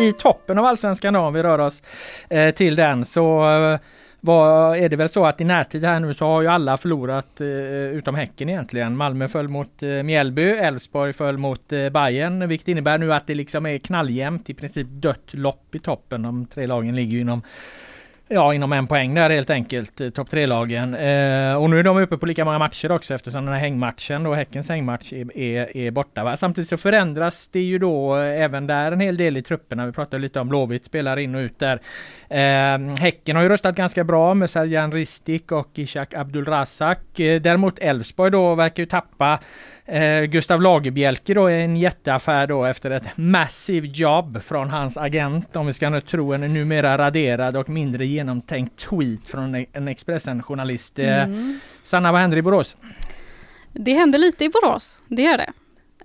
I toppen av allsvenskan då, om vi rör oss eh, till den, så eh, var, är det väl så att i närtid här nu så har ju alla förlorat eh, utom Häcken egentligen. Malmö föll mot eh, Mjällby, Elfsborg föll mot eh, Bayern, vilket innebär nu att det liksom är knalljämnt, i princip dött lopp i toppen. De tre lagen ligger ju inom Ja, inom en poäng där helt enkelt, eh, topp tre-lagen. Eh, och nu är de uppe på lika många matcher också eftersom den här hängmatchen då, Häckens hängmatch, är, är, är borta. Va? Samtidigt så förändras det ju då eh, även där en hel del i trupperna. Vi pratade lite om Blåvitt spelar in och ut där. Eh, häcken har ju röstat ganska bra med Serjan Ristik och Ishak Abdulrazak. Eh, däremot Elfsborg då verkar ju tappa Eh, Gustav Lagerbielke då är en jätteaffär då efter ett massive jobb från hans agent om vi ska nu tro en numera raderad och mindre genomtänkt tweet från en Expressen-journalist. Eh, mm. Sanna, vad händer i Borås? Det händer lite i Borås, det är det.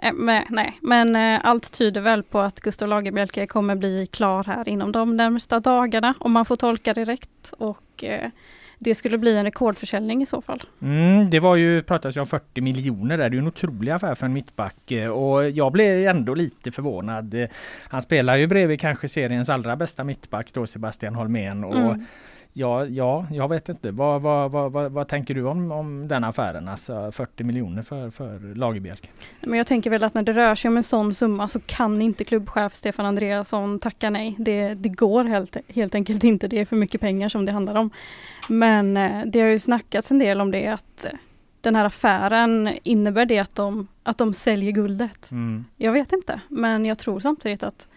Eh, men, nej, men eh, allt tyder väl på att Gustav Lagerbielke kommer bli klar här inom de närmsta dagarna, om man får tolka direkt. Och eh, det skulle bli en rekordförsäljning i så fall. Mm, det var ju, pratas ju om 40 miljoner där. Det är en otrolig affär för en mittback och jag blev ändå lite förvånad. Han spelar ju bredvid kanske seriens allra bästa mittback då Sebastian Holmén och mm. Ja, ja, jag vet inte. Vad, vad, vad, vad, tänker du om, om den affären? Alltså 40 miljoner för, för Lagerbjälk? Men jag tänker väl att när det rör sig om en sån summa så kan inte klubbchef Stefan Andreasson tacka nej. Det, det går helt, helt enkelt inte. Det är för mycket pengar som det handlar om. Men eh, det har ju snackats en del om det att eh, den här affären, innebär det att de, att de säljer guldet? Mm. Jag vet inte, men jag tror samtidigt att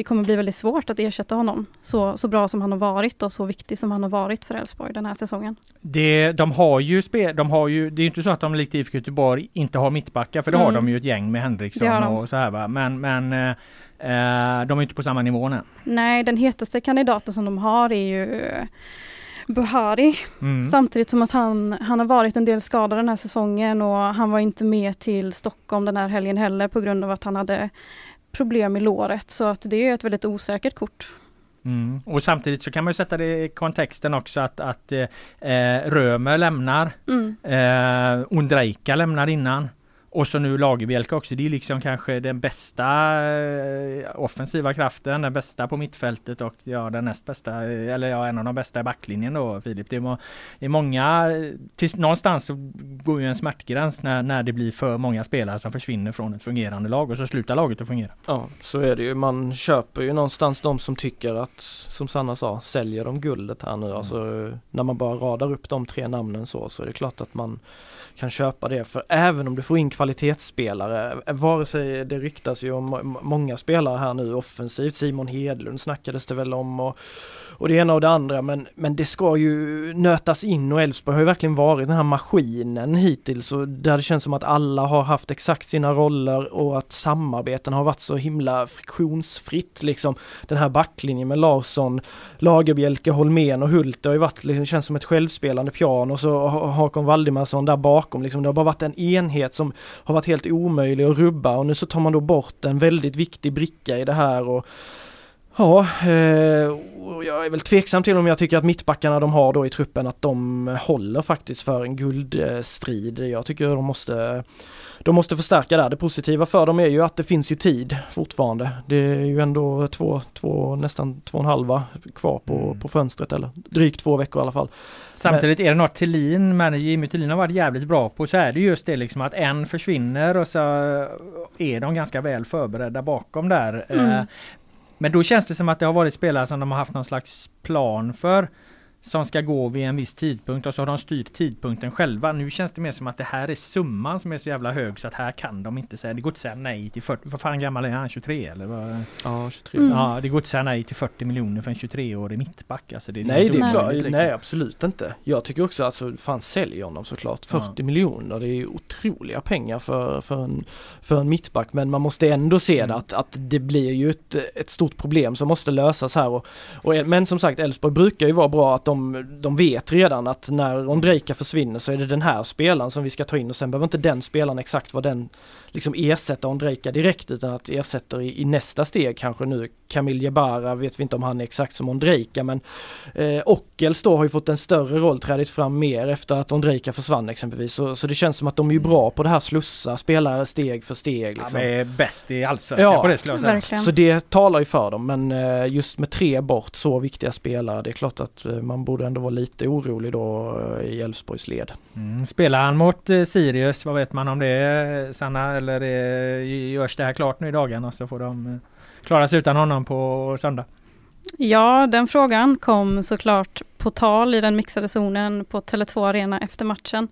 det kommer bli väldigt svårt att ersätta honom så, så bra som han har varit och så viktig som han har varit för Elfsborg den här säsongen. Det, de har ju spel, de har ju, det är inte så att de likt IFK Göteborg inte har mittbackar för det mm. har de ju ett gäng med Henriksson och så här va. Men, men eh, eh, de är inte på samma nivå nu. Nej, den hetaste kandidaten som de har är ju Buhari. Mm. Samtidigt som att han, han har varit en del skadad den här säsongen och han var inte med till Stockholm den här helgen heller på grund av att han hade problem i låret så att det är ett väldigt osäkert kort. Mm. Och samtidigt så kan man sätta det i kontexten också att, att eh, Römer lämnar. Mm. Eh, Undreika lämnar innan. Och så nu Lagerbielke också. Det är liksom kanske den bästa eh, offensiva kraften, den bästa på mittfältet och ja, den näst bästa, eh, eller ja, en av de bästa i backlinjen då Filip. Det är, det är många, tills, någonstans så går ju en smärtgräns när, när det blir för många spelare som försvinner från ett fungerande lag och så slutar laget att fungera. Ja, så är det ju. Man köper ju någonstans de som tycker att, som Sanna sa, säljer de guldet här nu. Mm. Alltså när man bara radar upp de tre namnen så, så är det klart att man kan köpa det. För även om du får in kvalitetsspelare, eh, vare sig det ryktas ju om många spelare här nu offensivt, Simon Hedlund snackades det väl om och, och det ena och det andra men, men det ska ju nötas in och Elfsborg har ju verkligen varit den här maskinen hittills och där det känns som att alla har haft exakt sina roller och att samarbeten har varit så himla friktionsfritt liksom. Den här backlinjen med Larsson, Lagerbjälke, Holmén och Hult det har ju varit, liksom, känns som ett självspelande piano och så Hakon Valdimarsson där bakom liksom. Det har bara varit en enhet som har varit helt omöjlig att rubba och nu så tar man då bort en väldigt viktig bricka i det här och Ja, eh, jag är väl tveksam till om jag tycker att mittbackarna de har då i truppen att de håller faktiskt för en guldstrid. Jag tycker de måste de måste förstärka där. Det positiva för dem är ju att det finns ju tid fortfarande. Det är ju ändå två, två nästan två och en halva kvar på, mm. på fönstret eller drygt två veckor i alla fall. Samtidigt men, är det något Tillin, men Jimmy Tillin har varit jävligt bra på så är det just det liksom att en försvinner och så är de ganska väl förberedda bakom där. Mm. Men då känns det som att det har varit spelare som de har haft någon slags plan för som ska gå vid en viss tidpunkt och så har de styrt tidpunkten själva. Nu känns det mer som att det här är summan som är så jävla hög så att här kan de inte säga, det går inte säga nej till 40, vad fan gammal är han? 23 eller? Vad? Ja, 23. Mm. Ja, det går inte säga nej till 40 miljoner för en 23-årig mittback. Alltså det är nej, det är klart, liksom. nej absolut inte. Jag tycker också att alltså, fan sälj honom såklart. 40 ja. miljoner, det är otroliga pengar för, för, en, för en mittback. Men man måste ändå se mm. det att, att det blir ju ett, ett stort problem som måste lösas här. Och, och, men som sagt, Elfsborg brukar ju vara bra att de, de vet redan att när Ondrejka försvinner så är det den här spelaren som vi ska ta in och sen behöver inte den spelaren exakt vara den liksom ersätta Ondrejka direkt utan att ersätter i, i, nästa steg kanske nu Camille Jebara vet vi inte om han är exakt som Ondrejka men eh, Ockels då har ju fått en större roll, trädit fram mer efter att Ondrejka försvann exempelvis. Så, så det känns som att de är ju bra på det här slussa, spela steg för steg. Liksom. Ja, är bäst i allsvenskan ja, på det skulle jag säga. Så det talar ju för dem men eh, just med tre bort så viktiga spelare, det är klart att eh, man borde ändå vara lite orolig då eh, i Elfsborgs led. Mm, spelar han mot eh, Sirius, vad vet man om det Sanna? Eller är, görs det här klart nu i dagarna så får de klara sig utan honom på söndag? Ja, den frågan kom såklart på tal i den mixade zonen på Tele2 Arena efter matchen.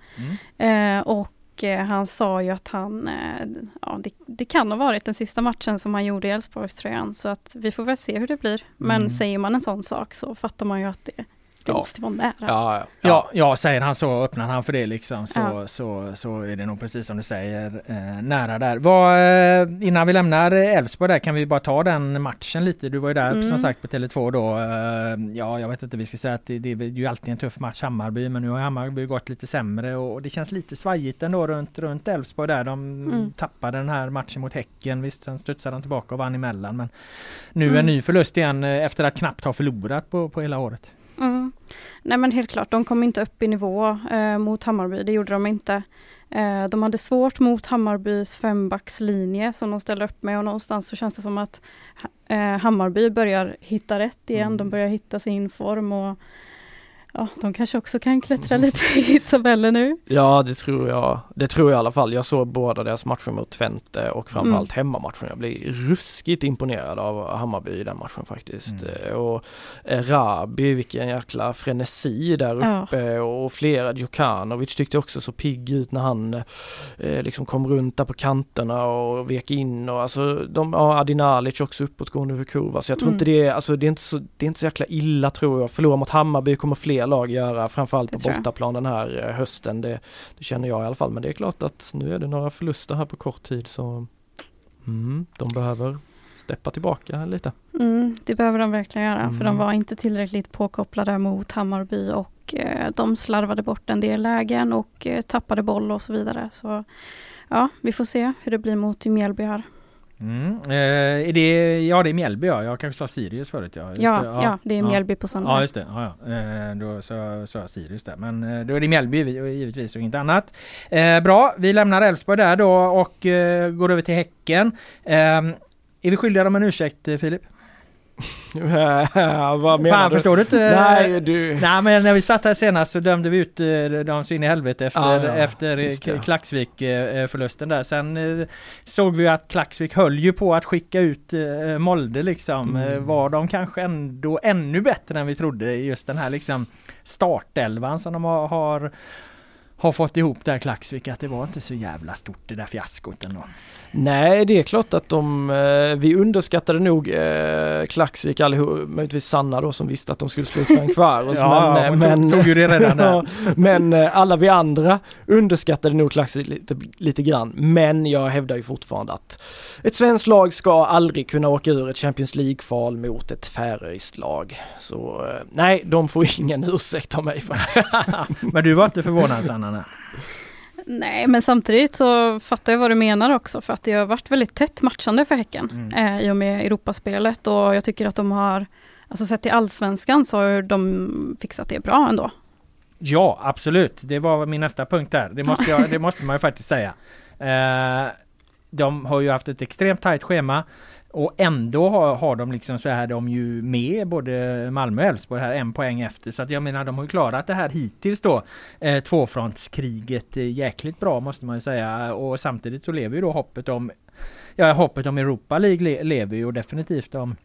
Mm. Eh, och eh, han sa ju att han, eh, ja det, det kan ha varit den sista matchen som han gjorde i Elfsborgströjan så att vi får väl se hur det blir. Men Mm. säger man en sån sak så fattar man ju att det, det Ja. måste vara nära. Ja, ja. Ja, ja, säger han så, öppnar han för det liksom så, Ja. så, så är det nog precis som du säger eh, nära där. Vad, eh, innan vi lämnar Elfsborg där kan vi bara ta den matchen lite. Du var ju där Mm. som sagt på Tele2 då. Eh, ja, jag vet inte, vi ska säga att det, det är ju alltid en tuff match Hammarby men nu har Hammarby gått lite sämre och det känns lite svajigt ändå runt, runt Elfsborg där. De Mm. tappade den här matchen mot Häcken. Visst, sen studsade de tillbaka och vann emellan men nu Mm. en ny förlust igen eh, efter att knappt ha förlorat på, på hela året. Mm. Nej men helt klart, de kom inte upp i nivå eh, mot Hammarby, det gjorde de inte. Eh, de hade svårt mot Hammarbys fembackslinje som de ställde upp med och någonstans så känns det som att eh, Hammarby börjar hitta rätt igen, Mm. de börjar hitta sin form och ja, de kanske också kan klättra lite (laughs) i tabellen nu. Ja det tror jag, det tror jag i alla fall. Jag såg båda deras matcher mot Twente och framförallt hemmamatchen. Jag blev ruskigt imponerad av Hammarby i den matchen faktiskt. Mm. Eh, Och eh, Rabi, vilken jäkla frenesi där Ja. uppe och flera Djukanovic tyckte också så pigg ut när han eh, liksom kom runt där på kanterna och vek in och alltså de, ja Adinalic också uppåtgående över kurva så jag tror Mm. inte det är, alltså det är inte så, det är inte så jäkla illa tror jag. Förlora mot Hammarby kommer fler lag göra, framförallt Det på bortaplan den här eh, hösten. Det, det känner jag i alla fall, men det är klart att nu är det några förluster här på kort tid så mm, de behöver steppa tillbaka lite. Mm, det behöver de verkligen göra, för de Mm. var inte tillräckligt påkopplade mot Hammarby och eh, de slarvade bort en del lägen och eh, tappade boll och så vidare. Så ja, vi får se hur det blir mot Mjällby här. Mm. Eh, är det, ja det är Mjällby ja, jag kanske sa Sirius förut ja. Just Ja, det, ja, det är ja. Mjällby på söndag. Ja just det, ja, ja. Eh, då sa jag Sirius där. Men eh, då är det Mjällby vi- givetvis och inte annat. Eh, bra, vi lämnar Elfsborg där då och eh, går över till Häcken. Eh, är vi skyldiga dem en ursäkt Filip? (laughs) Vad menar Fan du? förstår du inte? Nej du. Nej men när vi satt här senast så dömde vi ut eh, dem så in i helvete efter, Ja, ja, efter just det. Klaxvik eh, förlusten där. Sen eh, såg vi att Klaxvik höll ju på att skicka ut eh, Molde liksom. Mm. Eh, Var de kanske ändå ännu bättre än vi trodde i just den här liksom startelvan som de har, har fått ihop där Klaxvik att det var inte så jävla stort det där fiaskot ändå. Nej det är klart att de, eh, vi underskattade nog eh, Klaxvik allihop, möjligtvis Sanna då som visste att de skulle slå ut Frank Kvaros. (laughs) Ja, men, eh, men, tog, tog ju det redan där. (laughs) Men eh, alla vi andra underskattade nog Klaxvik lite, lite grann. Men jag hävdar ju fortfarande att ett svenskt lag ska aldrig kunna åka ur ett Champions League-kval mot ett färöiskt lag. Så eh, nej, de får (laughs) ingen ursäkt av mig faktiskt. (laughs) Men du var inte förvånad Sanna? nej? Nej, men samtidigt så fattar jag vad du menar också, för att det har varit väldigt tätt matchande för Häcken Mm. eh, i och med Europaspelet och jag tycker att de har, alltså sett till allsvenskan så har de fixat det bra ändå. Ja, absolut. Det var min nästa punkt där. Det måste, jag, (laughs) det måste man ju faktiskt säga. Eh, de har ju haft ett extremt tajt schema och ändå har, har de liksom så är de ju med både Malmö och Elfsborg här en poäng efter. Så att jag menar de har ju klarat det här hittills då. Eh, tvåfrontskriget eh, jäkligt bra måste man ju säga och samtidigt så lever ju då hoppet om Ja, hoppet om Europa League le, lever ju och definitivt om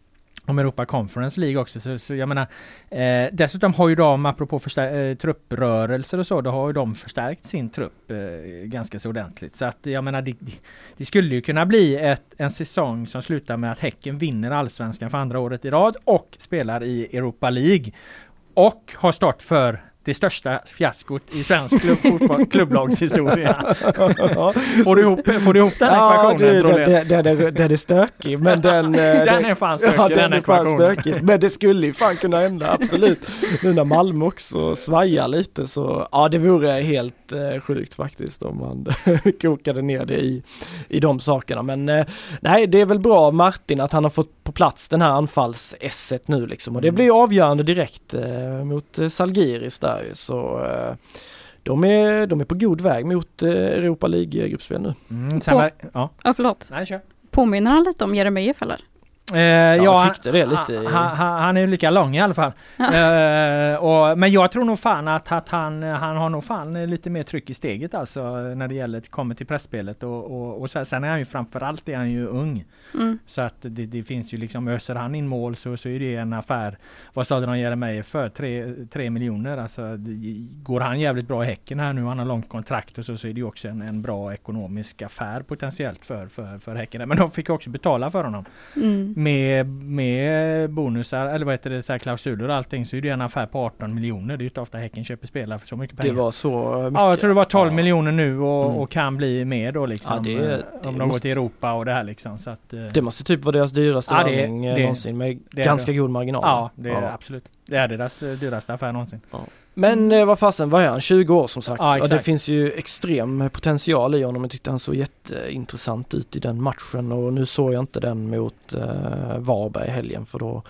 om Europa Conference League också. Så, så jag menar, eh, dessutom har ju de, apropå förstär- eh, trupprörelser och så, då har ju de förstärkt sin trupp eh, ganska så ordentligt. Så att jag menar, det, det- det skulle ju kunna bli ett, en säsong som slutar med att Häcken vinner allsvenskan för andra året i rad och spelar i Europa League. Och har start för det största fiaskot i svensk klubb, (laughs) klubblagshistoria. (laughs) får, du ihop, får du ihop den ekvationen? du, Trollén? den, den, den, är- den är stökig men den... (laughs) eh, Den är fan stökig, Ja, den den är fan ekvationen. stökig. Men det skulle ju fan kunna hända, absolut. Nu när Malmö också svajar lite så, ja det vore helt eh, sjukt faktiskt om man kokade ner det i, i de sakerna. Men eh, nej, det är väl bra av Martin att han har fått på plats den här anfalls nu liksom. Och det Mm. blir avgörande direkt eh, mot eh, Salgiris där ju. Så eh, de är, de är på god väg mot eh, Europa League-gruppspel nu. Mm, På- ja, Ja, förlåt. nej kör. Påminner han lite om Jeremejeff eller? Eh, jag tyckte det lite. Han, han, han är ju lika lång i alla fall. eh, och, men jag tror nog fan att, att han, han har nog fan lite mer tryck i steget alltså när det gäller kommer till pressspelet och, och, och sen är han ju framförallt är han ju ung. Mm. Så att det, det, finns ju liksom, öser han in mål så, så är det en affär. Vad sa de Jeremejeff för? 3 miljoner. Alltså, det, går han jävligt bra i Häcken här nu, han har långt kontrakt och så, så är det ju också en, en bra ekonomisk affär potentiellt för, för, för Häcken. Men de fick också betala för honom. Mm. Med, med bonusar, eller vad heter det, så klausuler och allting så är det en affär på 18 miljoner. Det är ju inte ofta Häcken köper spelare för så mycket pengar. Det var så mycket? Ja, jag tror det var 12 ja. miljoner nu och, mm. och, kan bli mer då liksom. Ja, det, det om de måste... går till Europa och det här liksom. Så att, det måste typ vara deras dyraste ja, det, det, någonsin med ganska det. god marginal. Ja, det är absolut. Det är deras eh, dyraste affär någonsin. Ja. Men eh, vad fasen, vad är han? 20 år som sagt. Ja, och det finns ju extrem potential i honom. Jag tyckte han såg jätteintressant ut i den matchen och nu såg jag inte den mot eh, Varberg i helgen för då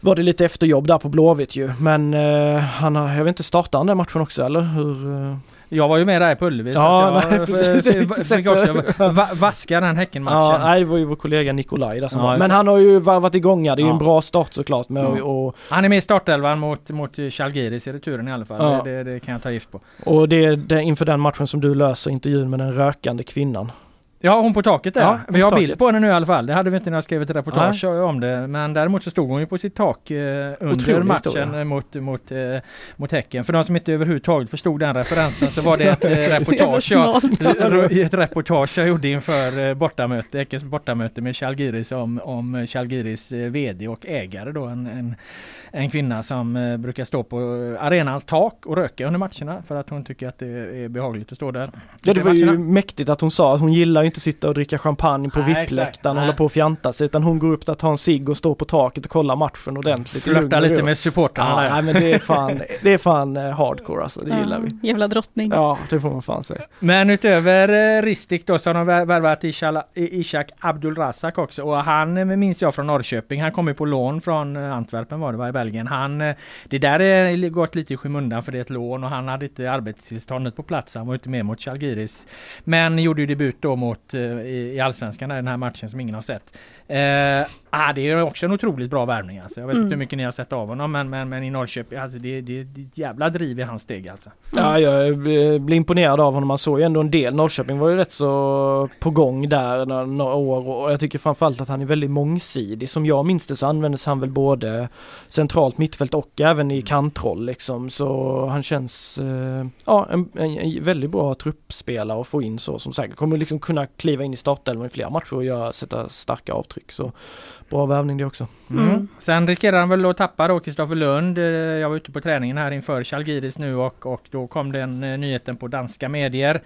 var det lite efterjobb där på Blåvitt ju. Men eh, han har, jag vet inte, startade han den matchen också eller hur? Eh? Jag var ju med där på Ullevi ja, så jag (laughs) precis, (laughs) fick också va vaska den Häckenmatchen. Ja, det var ju vår kollega Nikolaj där som ja, var. Men han har ju varit igång här. Det är ju ja. en bra start såklart. Med ja. och, han är med i startelvan mot, mot Chalgiris i returen i alla fall. Ja. Det, det, det, kan jag ta gift på. Och det är det, inför den matchen som du löser intervjun med den rökande kvinnan. Ja hon på taket där. Ja, vi har taket. bild på henne nu i alla fall. Det hade vi inte när jag skrev ett reportage Nej. om det. Men däremot så stod hon ju på sitt tak eh, under Otrolig matchen historia. mot, mot, eh, mot Häcken. För de som inte överhuvudtaget förstod den referensen så var det ett eh, (laughs) reportage, jag, (laughs) ett reportage jag gjorde inför eh, bortamöte, Häckens bortamöte med Chalgiris om, om Chalgiris eh, VD och ägare då. En, en en kvinna som eh, brukar stå på arenans tak och röka under matcherna för att hon tycker att det är behagligt att stå där. Ja det var matcherna. ju mäktigt att hon sa att hon gillar inte att sitta och dricka champagne på VIP-läktaren och hålla på och fjanta sig utan hon går upp där, tar en cigg och står på taket och kollar matchen ordentligt. Flörtar lite med supportrarna ja, Nej men det är fan, (laughs) det är fan eh, hardcore alltså, det ja, gillar vi. Jävla drottning. Ja det får man fan säga. Men utöver eh, Ristik då så har de värvat Ishak Abdulrazak också och han minns jag från Norrköping. Han kommer på lån från Antwerpen var det var i Belgien. Han, eh, det där är gått lite i skymundan för det är ett lån och han hade inte arbetstillståndet på plats. Han var inte med mot Chalgiris. Men gjorde ju debut då mot eh, i Allsvenskan, den här matchen som ingen har sett. Eh, Eh, ah, det är också en otroligt bra värvning alltså. Jag vet mm. inte hur mycket ni har sett av honom men, men, men i Norrköping, alltså det, det, det är ett jävla driv i hans steg alltså. Mm. Ja, jag blir imponerad av honom. Man såg ju ändå en del. Norrköping var ju rätt så på gång där några år och jag tycker framförallt att han är väldigt mångsidig. Som jag minns det så användes han väl både centralt mittfält och även i mm. kantroll liksom. Så han känns, eh, ja, en, en, en, väldigt bra truppspelare att få in så som säkert kommer liksom kunna kliva in i startelvan i flera matcher och göra, sätta starka avtryck avtryck. Så bra värvning det också. Mm. Mm. Sen riskerar han väl att tappa då Kristoffer Lund. Eh, jag var ute på träningen här inför Chalgiris nu och, och då kom den eh, nyheten på danska medier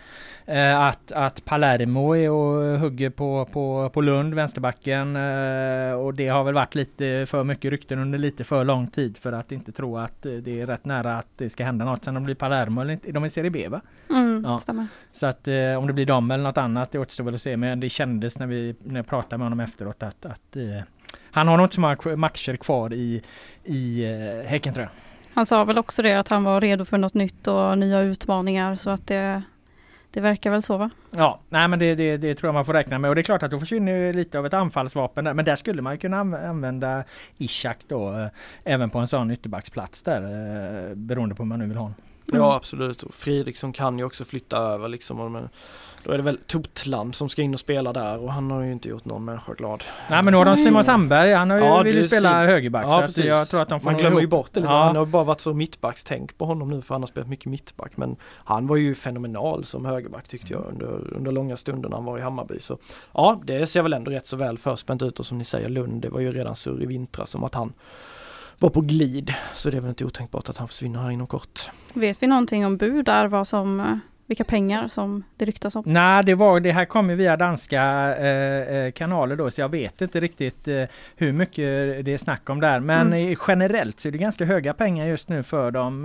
eh, att, att Palermo är och hugger på, på, på Lund, vänsterbacken. Eh, och det har väl varit lite för mycket rykten under lite för lång tid för att inte tro att det är rätt nära att det ska hända något. Sen om det blir Palermo eller inte, de är i Serie B va? Mm, ja. stämmer. Så att eh, om det blir dem eller något annat det återstår väl att se. Men det kändes när vi när jag pratade med honom efteråt att, att eh, han har nog inte så många matcher kvar i, i eh, Häcken tror jag. Han sa väl också det att han var redo för något nytt och nya utmaningar så att det det verkar väl så va? Ja, nej men det, det, det, tror jag man får räkna med och det är klart att då försvinner lite av ett anfallsvapen där. Men där skulle man kunna använda Ishak då eh, även på en sån ytterbacksplats där eh, beroende på hur man nu vill ha honom. Mm. Ja absolut, Fridriksson kan ju också flytta över liksom. Då är det väl Totland som ska in och spela där och han har ju inte gjort någon människa glad. Nej men nu har de Simon Sandberg, han har ju, ja, vill ju spela högerback. Ja, så jag tror att de får Man glömmer ihop. ju bort det lite. Ja. Han har bara varit så mittbackstänk på honom nu för han har spelat mycket mittback. Men han var ju fenomenal som högerback tyckte jag under, under långa stunder när han var i Hammarby. Så ja, det ser väl ändå rätt så väl förspänt ut och som ni säger Lund, det var ju redan surr i vintras som att han var på glid. Så det är väl inte otänkbart att han försvinner här inom kort. Vet vi någonting om bud där, vad som eh, vilka pengar som det ryktas om? Nej, det, var, det här kommer via danska eh, eh, kanaler då, så jag vet inte riktigt eh, hur mycket det är snack om där. Men mm. generellt så är det ganska höga pengar just nu för de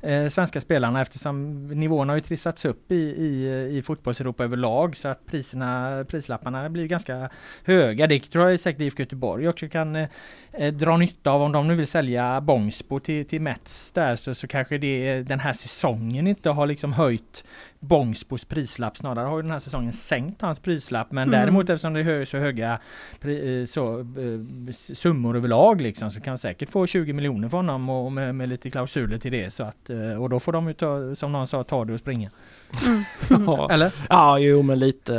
eh, eh svenska spelarna eftersom nivån har ju trissats upp i, i, i fotbolls-Europa överlag så att priserna, prislapparna blir ganska höga. Det tror jag säkert IFK Göteborg också kan eh, dra nytta av om de nu vill sälja Bångsbo till, till Mets där så, så kanske det den här säsongen inte har liksom höjt Bångsbos prislapp. Snarare har ju den här säsongen sänkt hans prislapp. Men Mm. däremot eftersom det är så höga eh, så, eh, summor överlag liksom så kan säkert få 20 miljoner för honom och med, med lite klausuler till det. Så att, och då får de ju ta, som någon sa, ta det och springa. Ja. Eller? Ja, jo men lite.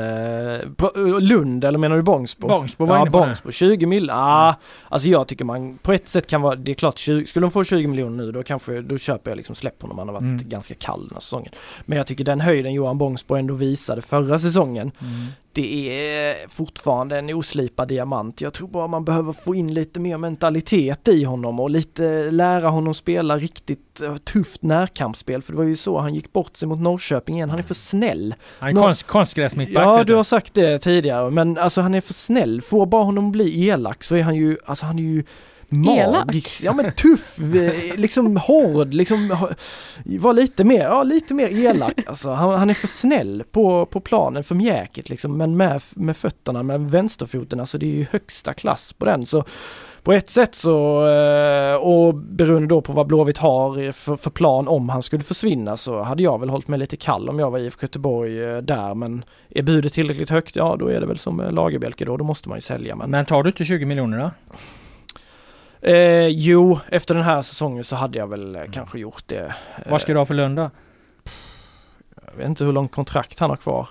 eh, på- Lund eller menar du Bångsbo? Bångsbo var ja, inne på. Bångsbo, 20 mil. Ah, alltså jag tycker man på ett sätt kan vara, det är klart 20, skulle de få 20 miljoner nu då kanske, då köper jag liksom släpp honom. Han har varit Mm. ganska kall den här säsongen. Men jag tycker den höjden Johan Bångsbo ändå visade förra säsongen, Mm. Det är fortfarande en oslipad diamant. Jag tror bara man behöver få in lite mer mentalitet i honom och lite lära honom spela riktigt eh, tufft närkampsspel. För det var ju så han gick bort sig mot Norrköping igen. Han är för snäll. Han är Nå- konst, konstgräsmittback. Ja, du har sagt det tidigare, men alltså han är för snäll. Får bara honom bli elak så är han ju, alltså han är ju Elak? magisk. Ja men tuff, eh, liksom hård, liksom var lite mer, ja lite mer elak. Alltså han, han är för snäll på, på planen, för mjäkigt liksom, men med, med fötterna, med vänsterfoten, alltså det är ju högsta klass på den. Så på ett sätt så, eh, och beroende då på vad Blåvitt har för, för plan om han skulle försvinna så hade jag väl hållit mig lite kall om jag var IFK Göteborg eh, där men är budet tillräckligt högt, ja då är det väl som Lagerbjälke då, då måste man ju sälja. Men, Men tar du inte 20 miljoner då? Eh, jo, efter den här säsongen så hade jag väl eh, kanske gjort det. Vad ska du ha för lön då? Jag vet inte hur långt kontrakt han har kvar.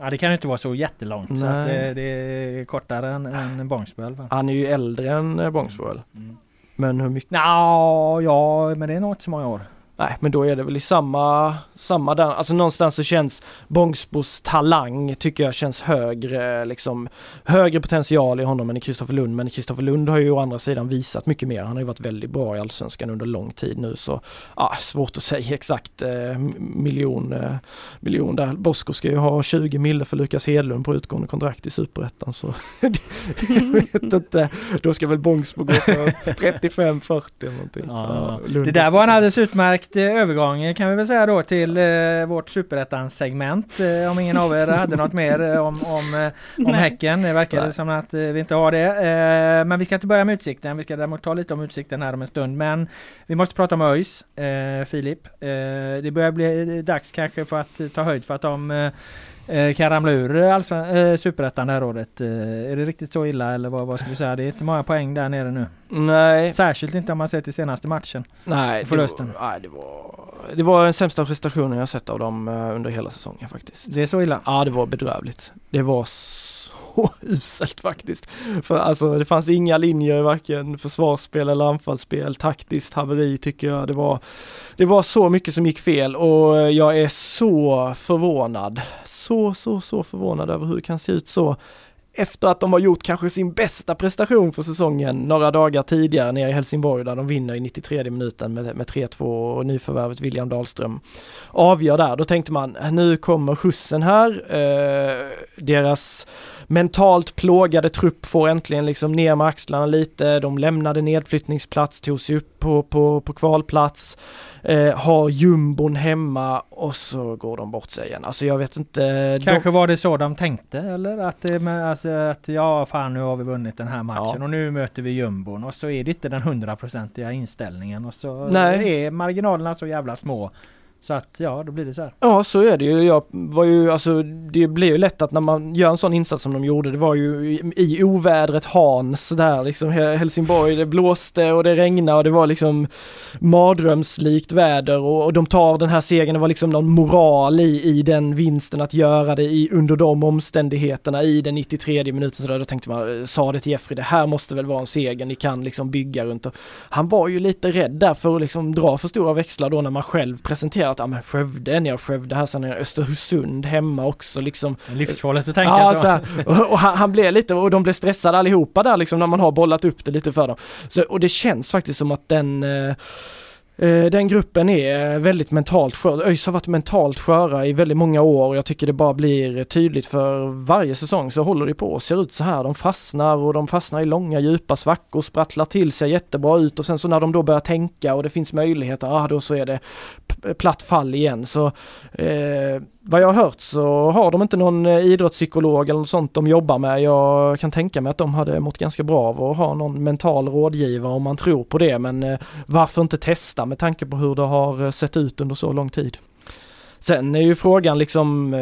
Ja det kan ju inte vara så jättelångt så att Nej. det, det är kortare än, än fall. Han är ju äldre än eh, Bångsbo väl? Mm. Men hur mycket? Nå, ja men det är nog inte så många år. Nej, men då är det väl i samma, samma där, alltså någonstans så känns Bångsbos talang tycker jag känns högre, liksom högre potential i honom än i Kristoffer Lund. Men Kristoffer Lund har ju å andra sidan visat mycket mer. Han har ju varit väldigt bra i Allsvenskan under lång tid nu så ja, svårt att säga exakt eh, miljon, eh, miljon där. Bosko ska ju ha 20 mille för Lukas Hedlund på utgående kontrakt i Superettan så (laughs) jag vet inte. Då ska väl Bångsbo gå för 35-40 eller någonting. Ja, det där var en alldeles utmärkt eh, övergång kan vi väl säga då till eh, vårt superettans segment. Eh, om ingen av er hade något mer eh, om, om, eh, om. Häcken. Det verkar som att eh, vi inte har det. Eh, men vi ska inte börja med Utsikten. Vi ska däremot ta lite om Utsikten här om en stund. Men vi måste prata om ÖIS, eh, Filip. Eh, det börjar bli dags kanske för att ta höjd för att de kan ramla ur allsven- eh, superettan det här året. Eh, är det riktigt så illa eller vad, vad ska vi säga? Det är inte många poäng där nere nu. Nej, Särskilt inte om man ser till senaste matchen. nej, förlusten. Det var, nej, det var, det var den sämsta prestationen jag sett av dem eh, under hela säsongen faktiskt. Det är så illa. Ja, det var bedrövligt. Det var så (laughs) uselt faktiskt. För alltså det fanns inga linjer i varken försvarsspel eller anfallsspel. Taktiskt haveri tycker jag. Det var, det var så mycket som gick fel och jag är så förvånad. Så, så, så förvånad över hur det kan se ut så efter att de har gjort kanske sin bästa prestation för säsongen några dagar tidigare nere i Helsingborg där de vinner i 93 minuten med, med 3-2 och nyförvärvet William Dahlström avgör där. Då tänkte man äh, nu kommer skjutsen här. Eh, deras mentalt plågade trupp får äntligen liksom ner med axlarna lite. De lämnade nedflyttningsplats, tog sig upp på, på, på kvalplats. Eh, har jumbon hemma och så går de bort sig igen. Alltså jag vet inte. de- Kanske var det så de tänkte eller? Att, det med, alltså, att ja fan nu har vi vunnit den här matchen Ja. och nu möter vi jumbon och så är det inte den hundraprocentiga inställningen och så Nej. är marginalerna så jävla små. Så att ja, då blir det så här. Ja så är det ju. Jag var ju, alltså det blir ju lätt att när man gör en sån insats som de gjorde, det var ju i, i ovädret Hans där liksom Helsingborg, det blåste och det regnade och det var liksom mardrömslikt väder och, och de tar den här segern, det var liksom någon moral i, i den vinsten att göra det i, under de omständigheterna i den 93 minuten så där, då tänkte man, eh, sa det till Jeffrey, det här måste väl vara en seger ni kan liksom bygga runt och han var ju lite rädd där för att liksom dra för stora växlar då när man själv presenterar att ja men Skövde, ni har Skövde här, sen är Östersund hemma också liksom. Livsfarligt att tänka Ja, så. här, (laughs) och, och han, han blev lite, och de blev stressade allihopa där liksom när man har bollat upp det lite för dem. Så, och det känns faktiskt som att den eh, Eh, den gruppen är eh, väldigt mentalt skör. ÖIS har varit mentalt sköra i väldigt många år och jag tycker det bara blir tydligt för varje säsong så håller det på och ser ut så här. De fastnar och de fastnar i långa djupa svackor, sprattlar till sig jättebra ut och sen så när de då börjar tänka och det finns möjligheter, ah, då så är det platt fall igen. Så eh, vad jag har hört så har de inte någon eh, idrottspsykolog eller något sånt de jobbar med. Jag kan tänka mig att de hade mått ganska bra av att ha någon mental rådgivare om man tror på det men eh, varför inte testa med tanke på hur det har eh, sett ut under så lång tid. Sen är ju frågan liksom eh,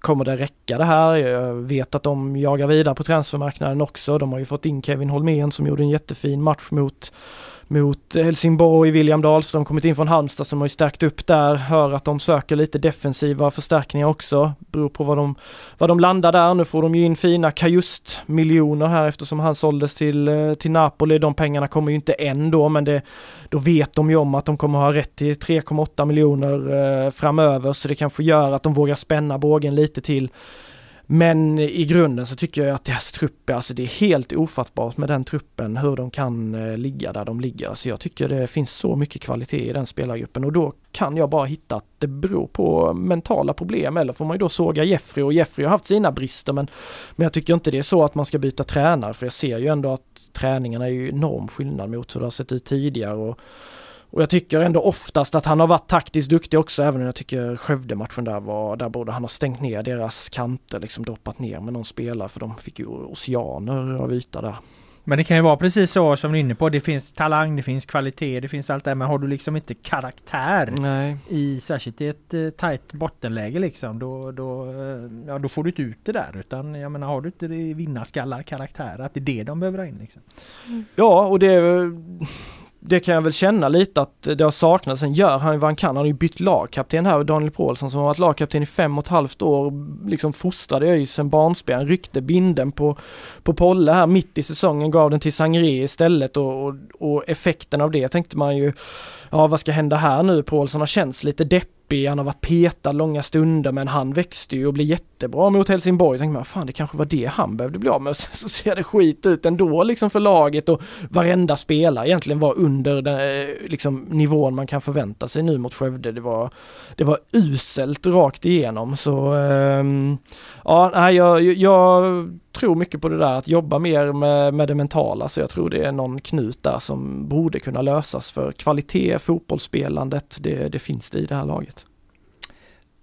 Kommer det räcka det här? Jag vet att de jagar vidare på transfermarknaden också. De har ju fått in Kevin Holmén som gjorde en jättefin match mot mot Helsingborg, William Dahlström kommit in från Halmstad som har ju stärkt upp där, hör att de söker lite defensiva förstärkningar också, beror på vad de, vad de landar där. Nu får de ju in fina Kajust-miljoner här eftersom han såldes till, eh, till Napoli. De pengarna kommer ju inte än då, men det, då vet de ju om att de kommer ha rätt till 3,8 miljoner eh, framöver, så det kanske gör att de vågar spänna bågen lite till. Men i grunden så tycker jag att deras trupp, alltså det är helt ofattbart med den truppen hur de kan eh, ligga där de ligger. Alltså jag tycker det finns så mycket kvalitet i den spelargruppen och då kan jag bara hitta att det beror på mentala problem eller får man ju då såga Jeffrey och Jeffrey har haft sina brister men, men jag tycker inte det är så att man ska byta tränare för jag ser ju ändå att träningarna är ju enorm skillnad mot hur det har sett ut tidigare och och jag tycker ändå oftast att han har varit taktiskt duktig också, även om jag tycker Skövde-matchen där var, där borde han ha stängt ner deras kanter, liksom droppat ner med någon spelare, för de fick ju oceaner av yta där. Men det kan ju vara precis så som du är inne på. Det finns talang, det finns kvalitet, det finns allt det Men har du liksom inte karaktär Nej. i särskilt i ett eh, tajt bottenläge liksom då, då, eh, ja, då får du inte ut det där. Utan jag menar har du inte vinnarskallar karaktär att det är det de behöver ha in liksom. Ja och det det kan jag väl känna lite att det har saknats. Sen gör han ju vad han kan. Han har ju bytt lagkapten här, Daniel Paulsson som har varit lagkapten i fem och ett halvt år. Liksom fostrade ÖIS sen barnsben, ryckte binden på, på Polle här mitt i säsongen, gav den till Sangré istället och, och, och effekten av det tänkte man ju, ja vad ska hända här nu? Paulsson har känts lite deppig deppig, han har varit petad långa stunder men han växte ju och blev jättebra mot Helsingborg. Jag tänkte man, fan det kanske var det han behövde bli av med. Och (laughs) sen så ser det skit ut ändå liksom för laget och varenda spelare egentligen var under den eh, liksom, nivån man kan förvänta sig nu mot Skövde. Det var, det var uselt rakt igenom så um, ja, nej, jag, jag tror mycket på det där att jobba mer med, med det mentala så jag tror det är någon knut där som borde kunna lösas för kvalitet, fotbollsspelandet, det, det finns det i det här laget.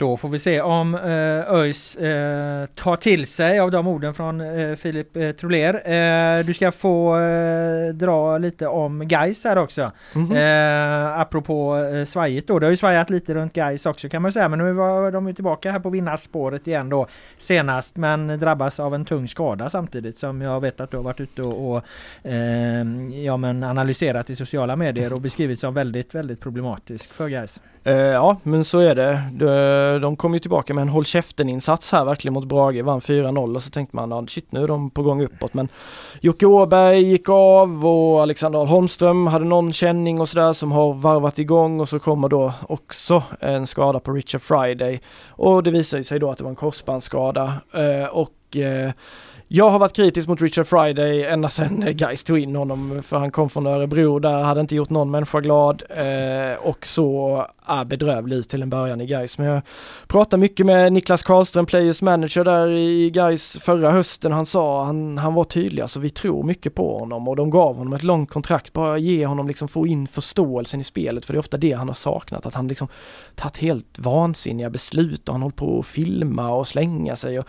Då får vi se om eh, ÖIS eh, tar till sig av de orden från eh, Filip eh, Troler. Eh, du ska få eh, dra lite om Geis här också. Mm -hmm. apropå eh, svajigt då. Det har ju svajat lite runt Geis också kan man säga. Men nu var de ju tillbaka här på vinnarspåret igen då senast. Men drabbas av en tung skada samtidigt som jag vet att du har varit ute och, och ja, men analyserat i sociala medier och beskrivit som väldigt, väldigt problematisk för Geis. Eh, ja, men så är det. De, de kom ju tillbaka med en håll käften-insats här verkligen mot Brage, vann 4-0 och så tänkte man, att shit nu är de på gång uppåt. Men Jocke Åberg gick av och Alexander Holmström hade någon känning och sådär som har varvat igång och så kommer då också en skada på Richard Friday. Och det visade sig då att det var en korsbandsskada eh, och eh, jag har varit kritisk mot Richard Friday ända sedan eh, Gais tog in honom för han kom från Örebro där, hade inte gjort någon människa glad eh, och så är bedrövlig till en början i Gais. Men jag pratade mycket med Niklas Karlström, Players Manager där i Gais förra hösten. Han sa, han, han var tydlig, alltså vi tror mycket på honom och de gav honom ett långt kontrakt, bara ge honom liksom få in förståelsen i spelet för det är ofta det han har saknat, att han liksom tagit helt vansinniga beslut och han håller på att filma och slänga sig och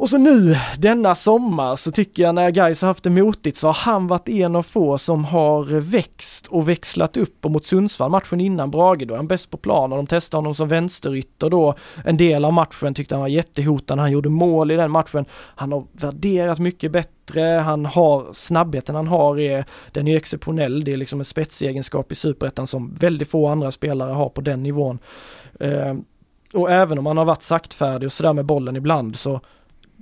och så nu denna sommar så tycker jag när Gais har haft det motigt så har han varit en av få som har växt och växlat upp. Och mot Sundsvall matchen innan Brage då är han bäst på plan. Och de testar honom som vänsterytter då. En del av matchen tyckte han var jättehotande, han gjorde mål i den matchen. Han har värderat mycket bättre, han har snabbheten han har är, den är exceptionell, det är liksom en spetsegenskap i superettan som väldigt få andra spelare har på den nivån. Ehm, och även om han har varit saktfärdig och sådär med bollen ibland så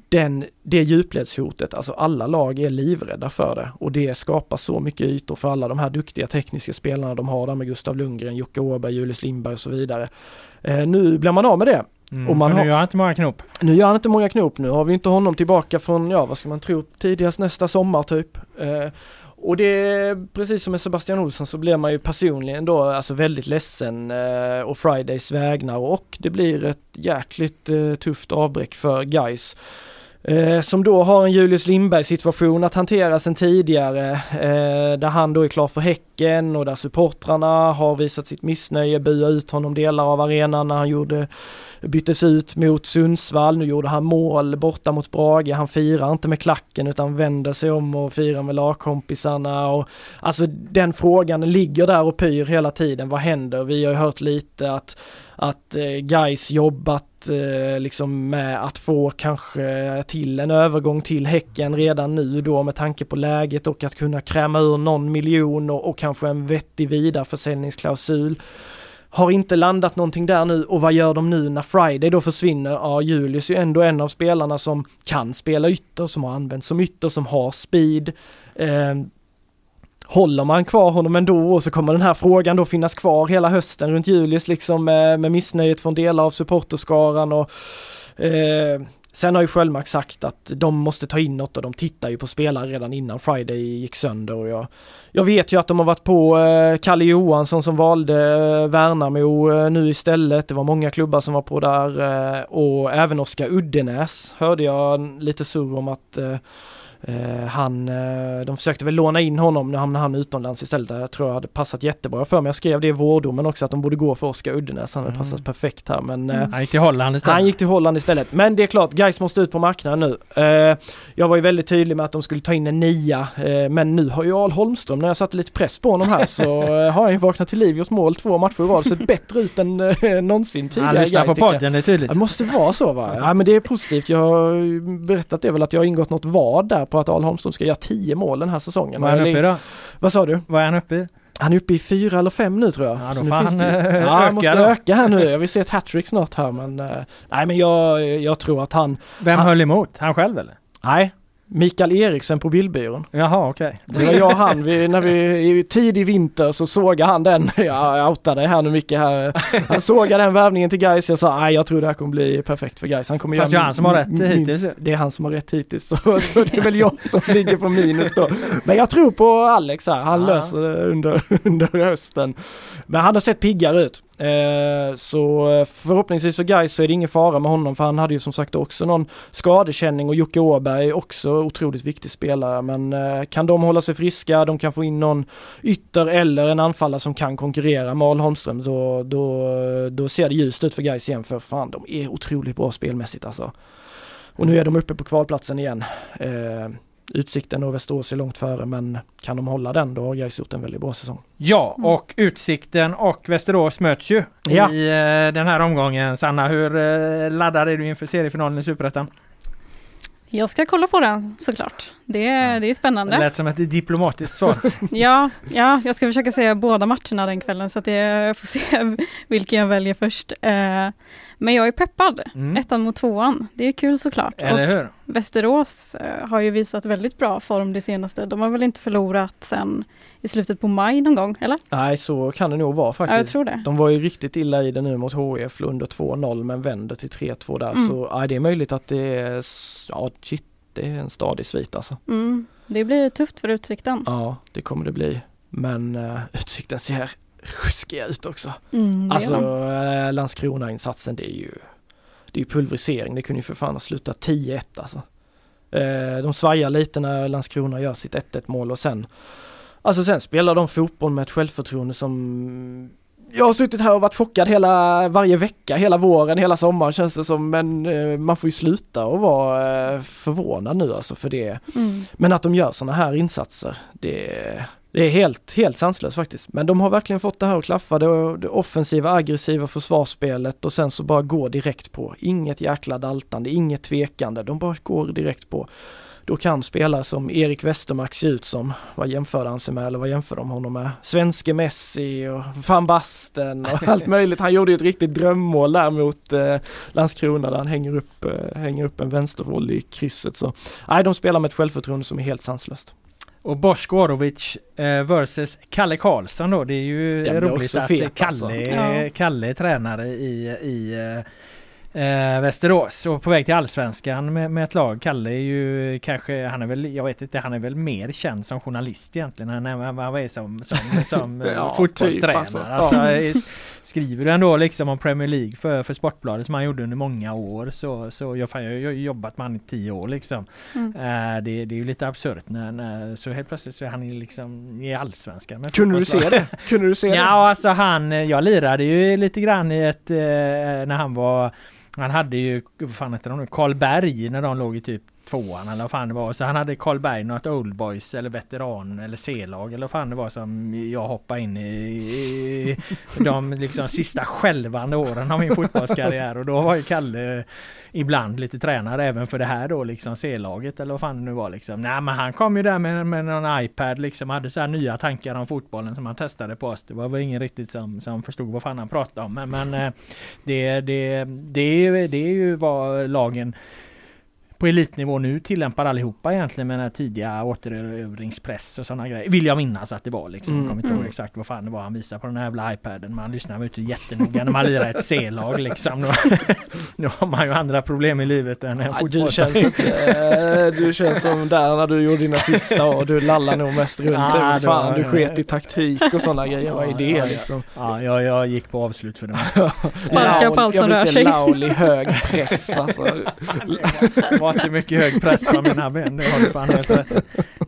den, det djupledshotet, alltså alla lag är livrädda för det och det skapar så mycket ytor för alla de här duktiga tekniska spelarna de har där med Gustav Lundgren, Jocke Åberg, Julius Lindberg och så vidare. Eh, nu blir man av med det. Mm, och man nu gör han inte många knop. Nu gör han inte många knop. Nu har vi inte honom tillbaka från, ja vad ska man tro, tidigast nästa sommar typ. Eh, och det, precis som med Sebastian Olsson så blir man ju personligen då alltså väldigt ledsen eh, och Fridays vägnar och det blir ett jäkligt eh, tufft avbräck för guys Eh, som då har en Julius Lindberg situation att hantera sen tidigare. Eh, där han då är klar för Häcken och där supportrarna har visat sitt missnöje, bua ut honom delar av arenan när han gjorde byttes ut mot Sundsvall. Nu gjorde han mål borta mot Brage. Han firar inte med klacken utan vänder sig om och firar med lagkompisarna. Och, alltså den frågan ligger där och pyr hela tiden. Vad händer? Vi har ju hört lite att att eh, guys jobbat eh, liksom med att få kanske till en övergång till Häcken redan nu då med tanke på läget och att kunna kräma ur någon miljon och, och kanske en vettig vidareförsäljningsklausul. Har inte landat någonting där nu och vad gör de nu när Friday då försvinner? Ja, Julius är ju ändå en av spelarna som kan spela ytter, som har använts som ytter, som har speed. Eh, håller man kvar honom ändå och så kommer den här frågan då finnas kvar hela hösten runt Julius liksom med, med missnöjet från delar av supporterskaran och eh, Sen har ju Sköldmark sagt att de måste ta in något och de tittar ju på spelare redan innan Friday gick sönder och jag, jag vet ju att de har varit på eh, Kalle Johansson som valde eh, Värnamo eh, nu istället. Det var många klubbar som var på där eh, och även Oskar Uddenäs hörde jag lite surr om att eh, han, uh, de försökte väl låna in honom, nu hamnade han utomlands istället. Jag tror jag hade passat jättebra för mig. Jag skrev det i vårdomen också att de borde gå för Oskar Uddenäs. Han hade mm. passat perfekt här men... Uh, han gick till Holland istället. Han gick till Holland istället. Men det är klart, guys måste ut på marknaden nu. jag var ju väldigt tydlig med att de skulle ta in en nia. men nu har ju Al Holmström, när jag satte lite press på honom här, så (laughs) har han ju vaknat till liv, gjort mål två matcher i rad. Sett bättre ut än någonsin tidigare. Han lyssnar på podden, det är tydligt. Det måste vara så va? Ja men det är positivt. Jag har berättat det väl att jag har ingått något vad där på att Al Holmström ska göra 10 mål den här säsongen. Vad är han uppe i då? Vad sa du? Vad är han uppe i? Han är uppe i fyra eller fem nu tror jag. Ja, då får han det, ja, han måste då. öka här nu. Jag vill se ett hattrick snart här men uh, Nej men jag, jag tror att han Vem han, höll emot? Han själv eller? Nej, Mikael Eriksen på bildbyrån. Jaha okej. Okay. Det var jag och han, vi, när vi i tidig vinter så såg han den, (laughs) jag outade här nu mycket här. Han sågade den värvningen till Gais. jag sa nej jag tror det här kommer bli perfekt för Gais. Han kommer Fast göra det är han som har rätt hittills. Det är han som har rätt hittills så, så det är väl jag som ligger på minus då. Men jag tror på Alex här, han ja. löser det under, (laughs) under hösten. Men han har sett piggare ut. Eh, så eh, förhoppningsvis för Gais så är det ingen fara med honom för han hade ju som sagt också någon skadekänning och Jocke Åberg också otroligt viktig spelare men eh, kan de hålla sig friska, de kan få in någon ytter eller en anfallare som kan konkurrera med Al Holmström då, då, då ser det ljust ut för Gais igen för fan de är otroligt bra spelmässigt alltså. Och nu är de uppe på kvalplatsen igen. Eh, Utsikten och Västerås är långt före men kan de hålla den då har Gais gjort en väldigt bra säsong. Ja mm. och Utsikten och Västerås möts ju ja. i eh, den här omgången. Sanna, hur eh, laddad är du inför seriefinalen i Superettan? Jag ska kolla på den såklart. Det, ja. det är spännande. Det lät som ett diplomatiskt svar. (laughs) (laughs) ja, ja, jag ska försöka se båda matcherna den kvällen så att jag får se (laughs) vilken jag väljer först. Eh, men jag är peppad, mm. ettan mot tvåan. Det är kul såklart. Eller hur? Västerås eh, har ju visat väldigt bra form det senaste. De har väl inte förlorat sen i slutet på maj någon gång, eller? Nej, så kan det nog vara faktiskt. Ja, jag tror det. De var ju riktigt illa i det nu mot HIF, under 2-0 men vänder till 3-2 där. Mm. Så ja, det är möjligt att det är, ja shit, det är en stadig svit alltså. Mm. Det blir tufft för Utsikten. Ja, det kommer det bli. Men uh, Utsikten ser ruskiga ut också. Mm, alltså uh, Landskrona-insatsen det är ju det är pulverisering. Det kunde ju för fan ha slutat 10-1 alltså. Uh, de svajar lite när Landskrona gör sitt 1-1 mål och sen Alltså sen spelar de fotboll med ett självförtroende som jag har suttit här och varit chockad hela, varje vecka, hela våren, hela sommaren känns det som. Men eh, man får ju sluta och vara eh, förvånad nu alltså för det. Mm. Men att de gör sådana här insatser, det, det är helt, helt sanslöst faktiskt. Men de har verkligen fått det här att klaffa, det, det offensiva, aggressiva försvarsspelet och sen så bara gå direkt på. Inget jäkla daltande, inget tvekande, de bara går direkt på då kan spelare som Erik Westermark se ut som, vad jämförde han sig med eller vad jämförde de honom med? Svenske Messi och van Basten och allt (laughs) möjligt. Han gjorde ju ett riktigt drömmål där mot eh, Landskrona där han hänger upp, eh, hänger upp en vänstervolley i krysset. Så nej, de spelar med ett självförtroende som är helt sanslöst. Och Bosko Orovic eh, versus Kalle Karlsson då. Det är ju roligt att fet, Kalle, alltså. Kalle är tränare i, i eh, eh, Västerås och på väg till Allsvenskan med, med ett lag. Kalle är ju kanske, han är väl, jag vet inte, han är väl mer känd som journalist egentligen. Han är, han är som, som, (laughs) som ja, fotbollstränare. Typ, alltså. alltså skriver du ändå liksom om Premier League för, för Sportbladet som han gjorde under många år så, så jag, fan, jag har ju jobbat med han i tio år liksom. Mm. Eh, det, det är ju lite absurt när, när så helt plötsligt så är han ju liksom i Allsvenskan. med Kunde du se det? Kunde du se (laughs) det? Ja alltså han, jag lirade ju lite grann i ett, eh, när han var han hade ju, vad fan heter de nu, Karlberg när de låg i typ tvåan eller vad fan det var. Så han hade Karlberg något Old Boys eller veteran eller C-lag eller vad fan det var som jag hoppade in i, i de liksom sista skälvande åren av min fotbollskarriär och då var ju Kalle ibland lite tränare även för det här då liksom C-laget eller vad fan det nu var liksom. Nej men han kom ju där med, med någon iPad liksom hade så här nya tankar om fotbollen som han testade på oss. Det var väl ingen riktigt som, som förstod vad fan han pratade om men, men det, det, det, det, är ju, det är ju vad lagen på elitnivå nu tillämpar allihopa egentligen med den här tidiga återerövringspress och sådana grejer. Vill jag minnas att det var liksom. Mm. Jag kommer inte ihåg Mm. exakt vad fan det var han visade på den här jävla iPaden. Man lyssnar inte jättenoga när man lirar ett C-lag liksom. Nu, (laughs) nu har man ju andra problem i livet än en fotboll. du känns inte, eh, du känns som där när du gjorde dina sista år, du lallar nog mest runt det Fan, du sket i taktik och sådana grejer. Vad är det liksom? Ja, jag, jag gick på avslut för det. mesta. (laughs) Sparka på allt som jag rör vill sig. se Lauli hög press alltså. (laughs) Det var inte mycket hög press från mina ben. Det har du fan helt rätt i.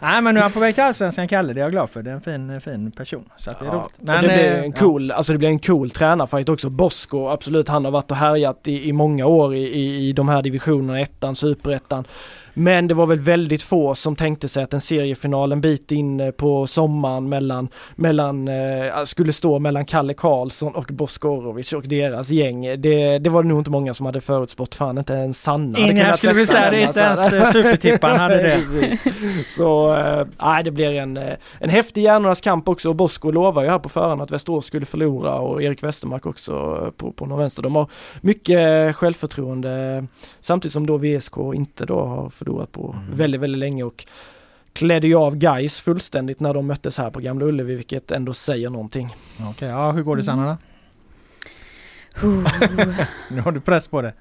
Nej men nu är han på väg till Allsvenskan Kalle. Det är jag glad för. Det är en fin, fin person. Så det är Ja, roligt. och det blir eh, en cool, alltså det blir en cool tränarfight också. Bosko, absolut, han har varit och härjat i, i många år i, i, i de här divisionerna, ettan, superettan. Men det var väl väldigt få som tänkte sig att en seriefinal en bit in eh, på sommaren mellan, mellan eh, skulle stå mellan Kalle Karlsson och Bosko Orovic och deras gäng. Det, det var det nog inte många som hade förutspått, fan inte ens Sanna kunnat jag skulle vilja sätta säga det, inte alltså. ens eh, supertipparna hade det. (laughs) Så eh, nej, det blir en, eh, en häftig hjärnornas kamp också och Bosko lovar ju här på förhand att Västerås skulle förlora och Erik Westermark också eh, på, på någon vänster. De har mycket självförtroende samtidigt som då VSK inte då har förlorat på Mm. väldigt, väldigt länge och klädde ju av guys fullständigt när de möttes här på Gamla Ullevi vilket ändå säger någonting. Okej, ja hur går det Sanna då? Huh. (laughs) Nu har du press på det.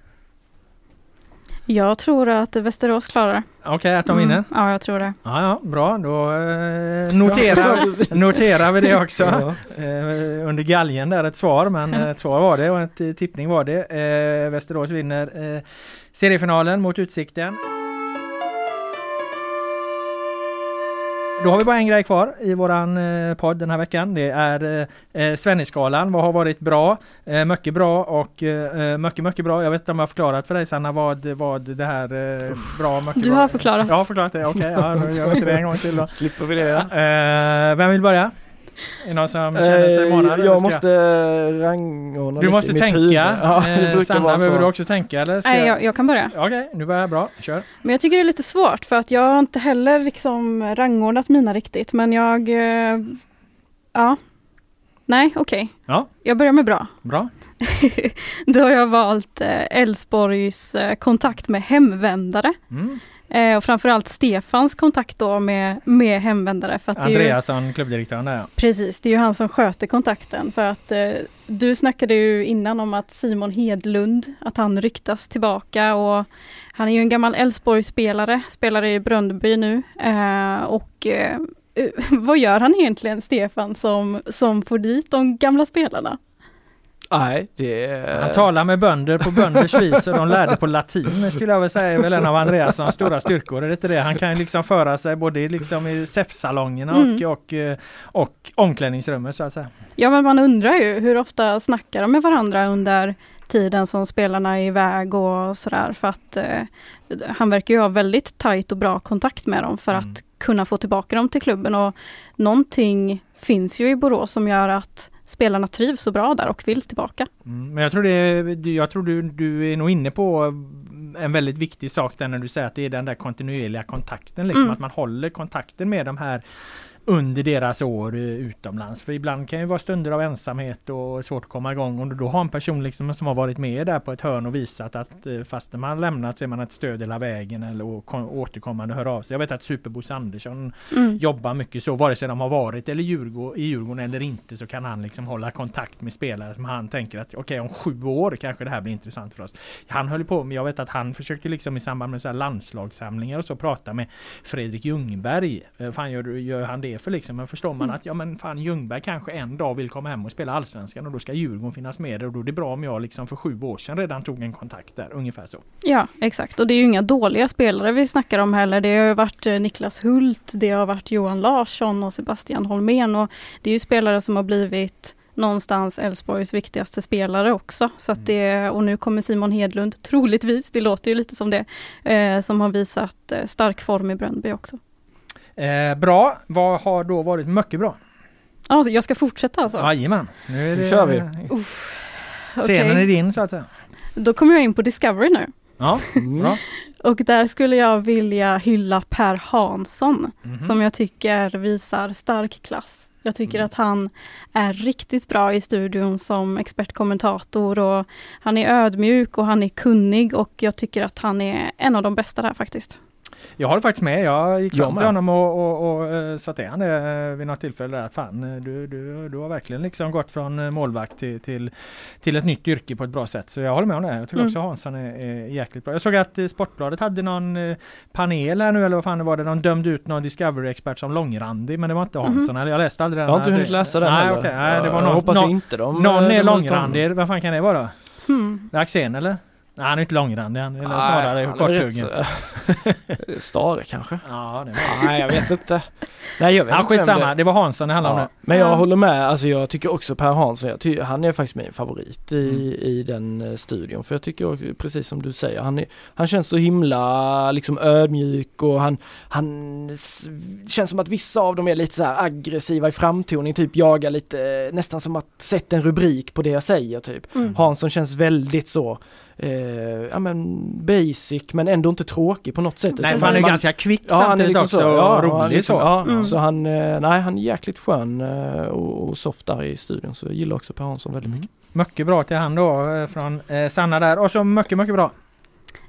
Jag tror att Västerås klarar. Okej, att de vinner? Mm, ja, jag tror det. Ja, ja, bra. Då eh, noterar, (laughs) noterar vi det också. (laughs) Ja. Eh, under galgen där ett svar, men eh, ett svar var det och ett eh, tippning var det. Eh, Västerås vinner eh, seriefinalen mot Utsikten. Då har vi bara en grej kvar i våran eh, podd den här veckan. Det är eh, eh, Svennisskalan. Vad har varit bra? Eh, mycket bra och eh, mycket, mycket bra. Jag vet inte om jag har förklarat för dig Sanna vad, vad det här eh, bra, mycket Du bra. har förklarat. Jag har förklarat det, okej. ja, då gör vi inte det en gång till då. (laughs) Slipper vi det. Eh, vem vill börja? Är det någon som känner sig Eh, manad? jag måste rangordna Du måste tänka. huvud. Ja, det Eh, brukar Sanna, behöver så. du också tänka eller? Ska Nej, jag... jag, kan börja. Okej, nu börjar jag bra. Kör. Men jag tycker det är lite svårt för att jag har inte heller liksom rangordnat mina riktigt. Men jag... eh, Ja. Nej, okej. Ja. Jag börjar med bra. Bra. (laughs) Då har jag valt Älvsborgs eh, kontakt med hemvändare. Mm. Eh, och framförallt Stefans kontakt då med, med hemvändare. För att är ju, Andreasson, klubbdirektören där ja. Precis, det är ju han som sköter kontakten. För att eh, du snackade ju innan om att Simon Hedlund, att han ryktas tillbaka och han är ju en gammal Elfsborgsspelare, spelar i Bröndby nu. Eh, och eh, eh, (laughs) vad gör han egentligen, Stefan, som, som får dit de gamla spelarna? Nej, det... Han talar med bönder på bönders vis och de lärde på latin skulle jag väl säga är väl en av Andreassons stora styrkor. Är det inte det? Han kan liksom föra sig både liksom i SEF-salongerna och, Mm. och, eh, och omklädningsrummet så att säga. Ja men man undrar ju hur ofta snackar de med varandra under tiden som spelarna är iväg och sådär för att eh, han verkar ju ha väldigt tajt och bra kontakt med dem för Mm. att kunna få tillbaka dem till klubben och någonting finns ju i Borås som gör att spelarna trivs så bra där och vill tillbaka. Mm, men jag tror, det, är- jag tror du, du är nog inne på en väldigt viktig sak där när du säger att det är den där kontinuerliga kontakten. Liksom, Mm. Att man håller kontakten med de här under deras år eh, utomlands. För ibland kan det vara stunder av ensamhet och svårt att komma igång. Och då har en person liksom som har varit med där på ett hörn och visat att eh, fast man har lämnat så är man ett stöd hela vägen eller återkommande hör av sig. Jag vet att Superbos Andersson Mm. jobbar mycket så, vare sig de har varit eller Djurgården, i Djurgården eller inte så kan han liksom hålla kontakt med spelare som han tänker att okej om sju år kanske det här blir intressant för oss. Han höll på med, jag vet att han försökte liksom i samband med så här landslagssamlingar och så prata med Fredrik Ljungberg. Eh, Fan gör, gör han det för liksom. Men förstår man att ja men fan Ljungberg kanske en dag vill komma hem och spela Allsvenskan och då ska Djurgården finnas med och då är det bra om jag liksom för sju år sedan redan tog en kontakt där, ungefär så. Ja, exakt. Och det är ju inga dåliga spelare vi snackar om heller. Det har varit eh, Niklas Hult, det har varit Johan Larsson och Sebastian Holmén och det är ju spelare som har blivit någonstans Elfsborgs viktigaste spelare också. Så att det, och nu kommer Simon Hedlund, troligtvis, det låter ju lite som det, eh, som har visat eh, stark form i Bröndby också. Eh, bra, vad har då varit mycket bra? Alltså, jag ska fortsätta alltså? Jajamän, nu, Nu kör vi. Uff, Scenen okej. är din så att säga. Då kommer jag in på Discovery nu. Ja, Mm. bra. Och där skulle jag vilja hylla Per Hansson, Mhm. som jag tycker visar stark klass. Jag tycker Mm. att han är riktigt bra i studion som expertkommentator och han är ödmjuk och han är kunnig och jag tycker att han är en av de bästa där faktiskt. Jag har det faktiskt med. Jag gick Jag fram till honom och, och, och sa till honom vid något tillfälle där fan eh, du, du, du har verkligen liksom gått från eh, målvakt till, till, till ett nytt yrke på ett bra sätt. Så jag håller med om det. Jag tycker Mm. också Hansson är, är jäkligt bra. Jag såg att eh, Sportbladet hade någon panel här nu eller vad fan det var det. De dömde ut någon Discovery-expert som långrandig men det var inte Hansson. Eller jag läste aldrig den. Jag har inte hunnit läsa den Nej, okej. Nej, det var jag någon, hoppas någon, inte de... någon är långrandig. Vad fan kan det vara då? Hmm. Axén eller? Nej han är inte långrandig. Han är Nej, snarare han rätt kortuggen. (laughs) så- Stare kanske? Ja, det var Nej jag vet inte. Nej jag vet Ja, inte skitsamma, det det var Hansson det handlade om Ja, nu. men jag Ja. håller med, alltså jag tycker också Per Hansson, jag ty- han är faktiskt min favorit i, Mm. i den eh, studion. För jag tycker precis som du säger, han, är, han känns så himla liksom ödmjuk och han, han s- känns som att vissa av dem är lite så här aggressiva i framtoning, typ jagar lite, eh, nästan som att sätta en rubrik på det jag säger typ. Mm. Hansson känns väldigt så, eh, ja men basic men ändå inte tråkig på något sätt. Nej, för han är man- ganska kvick Ja, han är samtidigt liksom också så, och ja, rolig han liksom, så. Ja, Mm. så han, eh, nej han är jäkligt skön eh, och, och soft där i studion så jag gillar också Per Hansson väldigt mycket. Mycket bra till han då eh, från eh, Sanna där och så mycket, mycket bra.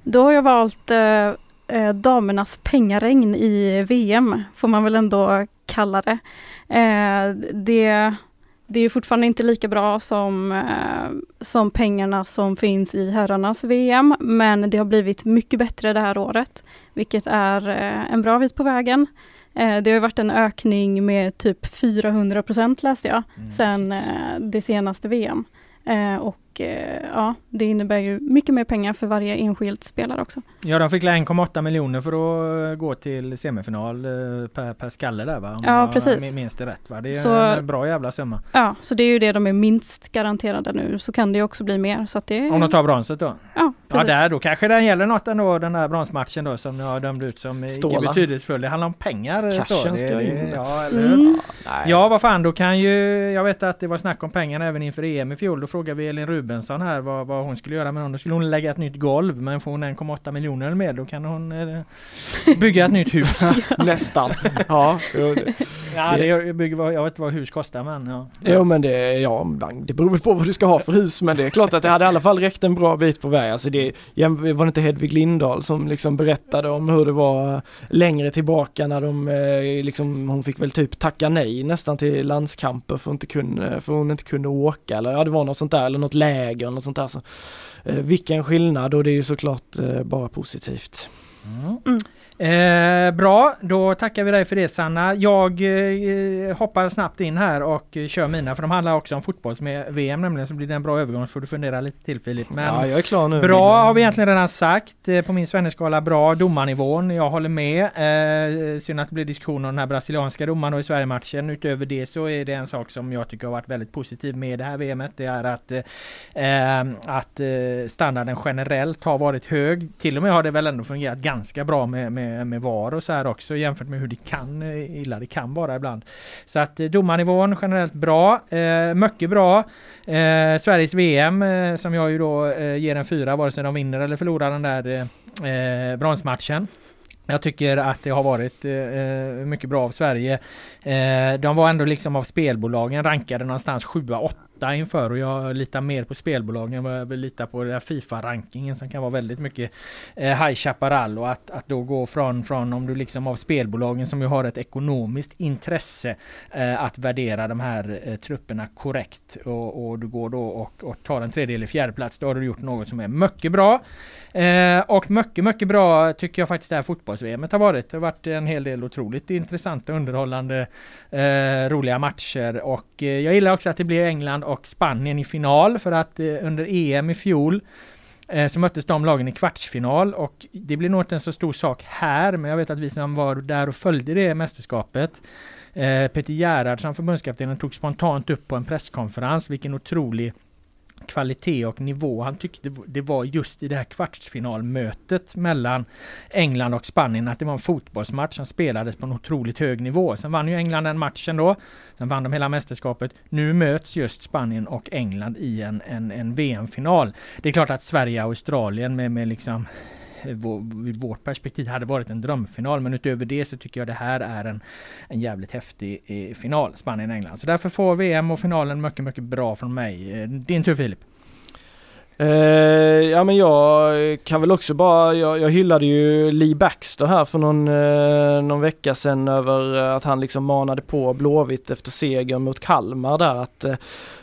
Då har jag valt eh, damernas pengaregn i VM, får man väl ändå kalla det. Eh, det, det är fortfarande inte lika bra som, eh, som pengarna som finns i herrarnas VM, men det har blivit mycket bättre det här året, vilket är eh, en bra vis på vägen. Eh, det har varit en ökning med typ 400 procent läste jag, sen eh, det senaste VM. Eh, och eh, ja, det innebär ju mycket mer pengar för varje enskild spelare också. Ja, de fick 1,8 miljoner för att eh, gå till semifinal eh, per, per skalle där va? Om Ja, jag precis. Minns det rätt va? Det är Så- en bra jävla summa. Ja, så det är ju det de är minst garanterade nu, så kan det ju också bli mer. Så att det, Om de tar bronset då? ja, Ja, precis. där då kanske det gäller något ändå den där bronsmatchen då som jag dömde ut som icke Stålar. betydelsefull. Det handlar om pengar. Cashen så. Det- ska det- in. Ja, eller? Mm. Ja vad fan då kan ju Jag vet att det var snack om pengarna även inför EM i fjol Då frågade vi Elin Rubensson här vad, vad hon skulle göra med dem Då skulle hon lägga ett nytt golv Men får hon 1,8 miljoner eller mer då kan hon eh, bygga ett nytt hus (laughs) Nästan. ja, Ja det gör- bygger, vad- jag vet inte vad hus kostar men ja. jo men det, ja, det beror väl på vad du ska ha för hus men det är klart att det hade i alla fall räckt en bra bit på väg. Alltså det var det inte Hedvig Lindahl som liksom berättade om hur det var längre tillbaka när de eh, liksom, hon fick väl typ tacka nej nästan till landskamper för, inte kunde, för hon inte kunde åka eller ja det var något sånt där eller något läger eller något sånt där. Så, eh, vilken skillnad och det är ju såklart eh, bara positivt. Mm. Eh, bra, då tackar vi dig för det Sanna. Jag eh, hoppar snabbt in här och kör mina för de handlar också om fotbolls-VM nämligen så blir det en bra övergång så får du fundera lite till Filip. Men ja jag är klar nu. Bra har vi egentligen redan sagt. Eh, På min Svenneskala bra. Domarnivån, jag håller med. Eh, synd att det blir diskussion om den här brasilianska domaren och i Sverige-matchen. Utöver det så är det en sak som jag tycker har varit väldigt positiv med det här VMet. Det är att, eh, att eh, standarden generellt har varit hög. Till och med har det väl ändå fungerat ganska bra med, med, med VAR och så här också jämfört med hur det kan, eh, illa det kan vara ibland. Så att eh, domarnivån generellt bra. Eh, mycket bra. Eh, Sveriges VM eh, som jag ju då eh, ger en fyra vare sig de vinner eller förlorar den där eh, eh bronsmatchen. Jag tycker att det har varit eh, mycket bra av Sverige. Eh, de var ändå liksom av spelbolagen rankade någonstans 7 etta inför och jag litar mer på spelbolagen än vad jag vill lita på den Fifa-rankingen som kan vara väldigt mycket eh, High Chaparral och att, att då gå från, från om du liksom av spelbolagen som ju har ett ekonomiskt intresse eh, att värdera de här eh, trupperna korrekt och, och, du går då och, och tar en tredjedel i fjärde plats då har du gjort något som är mycket bra. Eh, och mycket, mycket bra tycker jag faktiskt det här fotbolls-VMet har varit. Det har varit en hel del otroligt intressanta, underhållande, eh, roliga matcher. Och eh, jag gillar också att det blir England och Spanien i final för att eh, under EM i fjol eh, så möttes de lagen i kvartsfinal. Och det blir nog inte en så stor sak här men jag vet att vi som var där och följde det mästerskapet eh, Peter Gerhard som förbundskaptenen tog spontant upp på en presskonferens. Vilken otrolig kvalitet och nivå han tyckte det var just i det här kvartsfinalmötet mellan England och Spanien att det var en fotbollsmatch som spelades på en otroligt hög nivå. Sen vann ju England den matchen då. Sen vann de hela mästerskapet. Nu möts just Spanien och England i en, en, en VM-final. Det är klart att Sverige och Australien med, med liksom ur vårt perspektiv hade varit en drömfinal. Men utöver det så tycker jag det här är en, en jävligt häftig eh, final, Spanien-England. Så därför får VM och finalen mycket, mycket bra från mig. Eh, din tur Filip. Uh, ja men jag kan väl också bara, jag, jag hyllade ju Lee Baxter här för någon, uh, någon vecka sedan över att han liksom manade på Blåvitt efter seger mot Kalmar där att uh,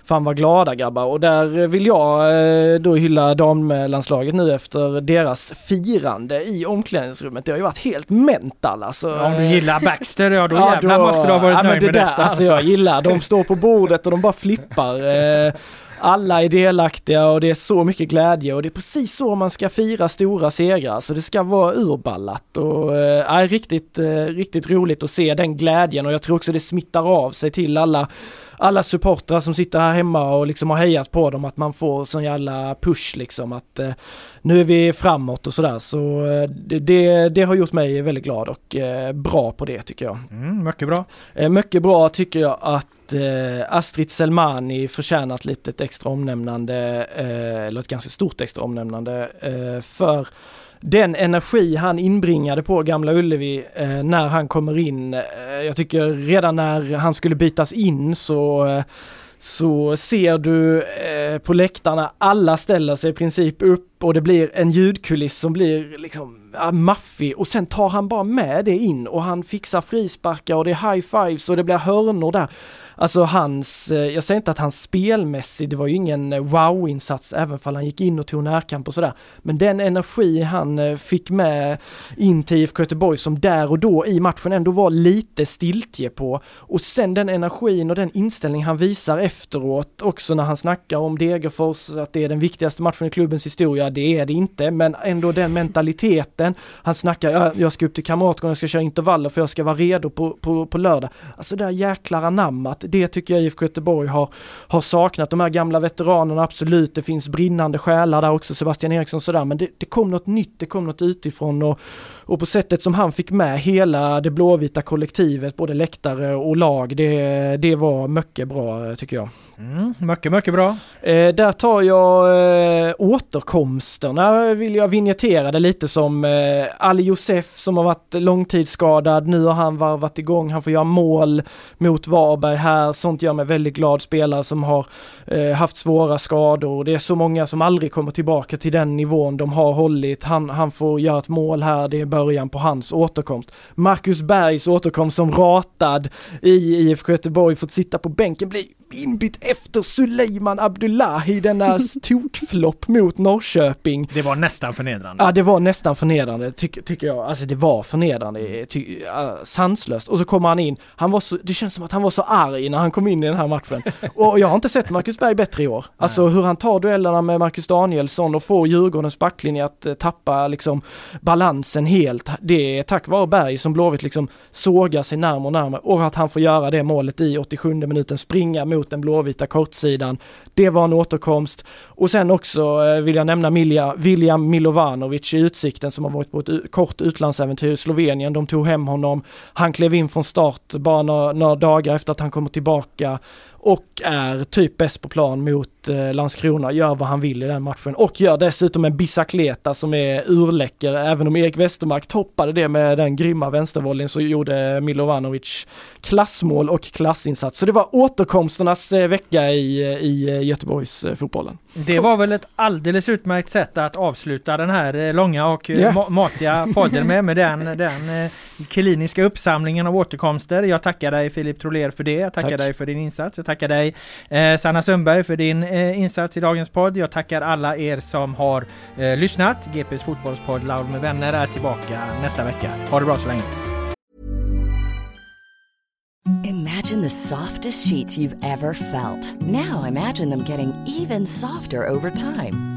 fan vad glada grabbar och där vill jag då hylla damlandslaget nu efter deras firande i omklädningsrummet. Det har ju varit helt mental alltså. Ja, om du gillar Baxter, ja då ja, jävlar då, måste du ha varit ja, nöjd med det detta. Där, alltså jag gillar, de (laughs) står på bordet och de bara flippar. Alla är delaktiga och det är så mycket glädje och det är precis så man ska fira stora segrar. Så det ska vara urballat och eh, riktigt, eh, riktigt roligt att se den glädjen och jag tror också det smittar av sig till alla alla supportrar som sitter här hemma och liksom har hejat på dem att man får sån jävla push liksom att eh, nu är vi framåt och sådär så eh, det, det, har gjort mig väldigt glad och eh, bra på det tycker jag. Mm, mycket bra. Eh, mycket bra tycker jag att eh, Astrid Selmani förtjänar ett litet extra omnämnande eh, eller ett ganska stort extra omnämnande för den energi han inbringade på Gamla Ullevi eh, när han kommer in. Eh, jag tycker redan när han skulle bytas in så eh, så ser du eh, på läktarna, alla ställer sig i princip upp och det blir en ljudkuliss som blir liksom ja, maffig och sen tar han bara med det in och han fixar frisparkar och det är high fives och det blir hörnor där. Alltså hans, eh, jag säger inte att hans spelmässigt, det var ju ingen eh, wow-insats även fall han gick in och tog närkamp och sådär. Men den energi han eh, fick med in till IFK Göteborg som där och då i matchen ändå var lite stiltje på. Och sen den energin och den inställning han visar efteråt också när han snackar om Degerfors, att det är den viktigaste matchen i klubbens historia. Det är det inte, men ändå den mentaliteten. Han snackar, jag ska upp till Kamratgården, jag ska köra intervaller för jag ska vara redo på, på, på lördag. Alltså det där jäklar anammat det tycker jag IFK Göteborg har, har saknat. De här gamla veteranerna, absolut, det finns brinnande själar där också, Sebastian Eriksson sådär, men det, det kom något nytt, det kom något utifrån och, och på sättet som han fick med hela det blåvita kollektivet, både läktare och lag, det, det var mycket bra tycker jag. Mm, mycket, mycket bra. Eh, där tar jag eh, återkomsterna, vill jag vignettera det lite som eh, Ali Josef som har varit långtidsskadad, nu har han varvat igång, han får göra mål mot Varberg här, sånt gör mig väldigt glad, spelare som har eh, haft svåra skador, det är så många som aldrig kommer tillbaka till den nivån de har hållit, han, han får göra ett mål här, det är början på hans återkomst. Marcus Bergs återkomst som ratad i IFK Göteborg, fått sitta på bänken. Blir inbytt efter Suleiman Abdullahi, denna (laughs) tokflopp mot Norrköping. Det var nästan förnedrande. Ja, det var nästan förnedrande tycker, jag. Alltså det var förnedrande, ty, uh, sanslöst. Och så kommer han in, han var så, det känns som att han var så arg när han kom in i den här matchen. (laughs) och jag har inte sett Marcus Berg bättre i år. Alltså hur han tar duellerna med Marcus Danielsson och får Djurgårdens backlinje att uh, tappa liksom balansen helt. Det är tack vare Berg som Blåvitt liksom sågar sig närmare och närmare och att han får göra det målet i 87 minuten, springa mot mot den blåvita kortsidan. Det var en återkomst. Och sen också eh, vill jag nämna Milja, William Milovanovic i Utsikten som har varit på ett kort utlandsäventyr i Slovenien. De tog hem honom. Han klev in från start bara några, några dagar efter att han kommer tillbaka och är typ bäst på plan mot eh, Landskrona, gör vad han vill i den matchen och gör dessutom en bicicleta som är urläcker. Även om Erik Westermark toppade det med den grymma vänstervollen så gjorde Milovanovic klassmål och klassinsats. Så det var återkomsternas eh, vecka i, i Göteborgs fotbollen. Det var väl ett alldeles utmärkt sätt att avsluta den här långa och yeah. matiga podden med, med den, den kliniska uppsamlingen av återkomster. Jag tackar dig Filip Troler för det. Jag tackar Tack. dig för din insats. Jag tackar dig eh, Sanna Sundberg för din eh, Eh, insats i dagens podd. Jag tackar alla er som har eh, lyssnat. GPs fotbollspodd Laul med vänner är tillbaka nästa vecka. Ha det bra så länge. Imagine the softest sheets you've ever felt. Now imagine them getting even softer over time.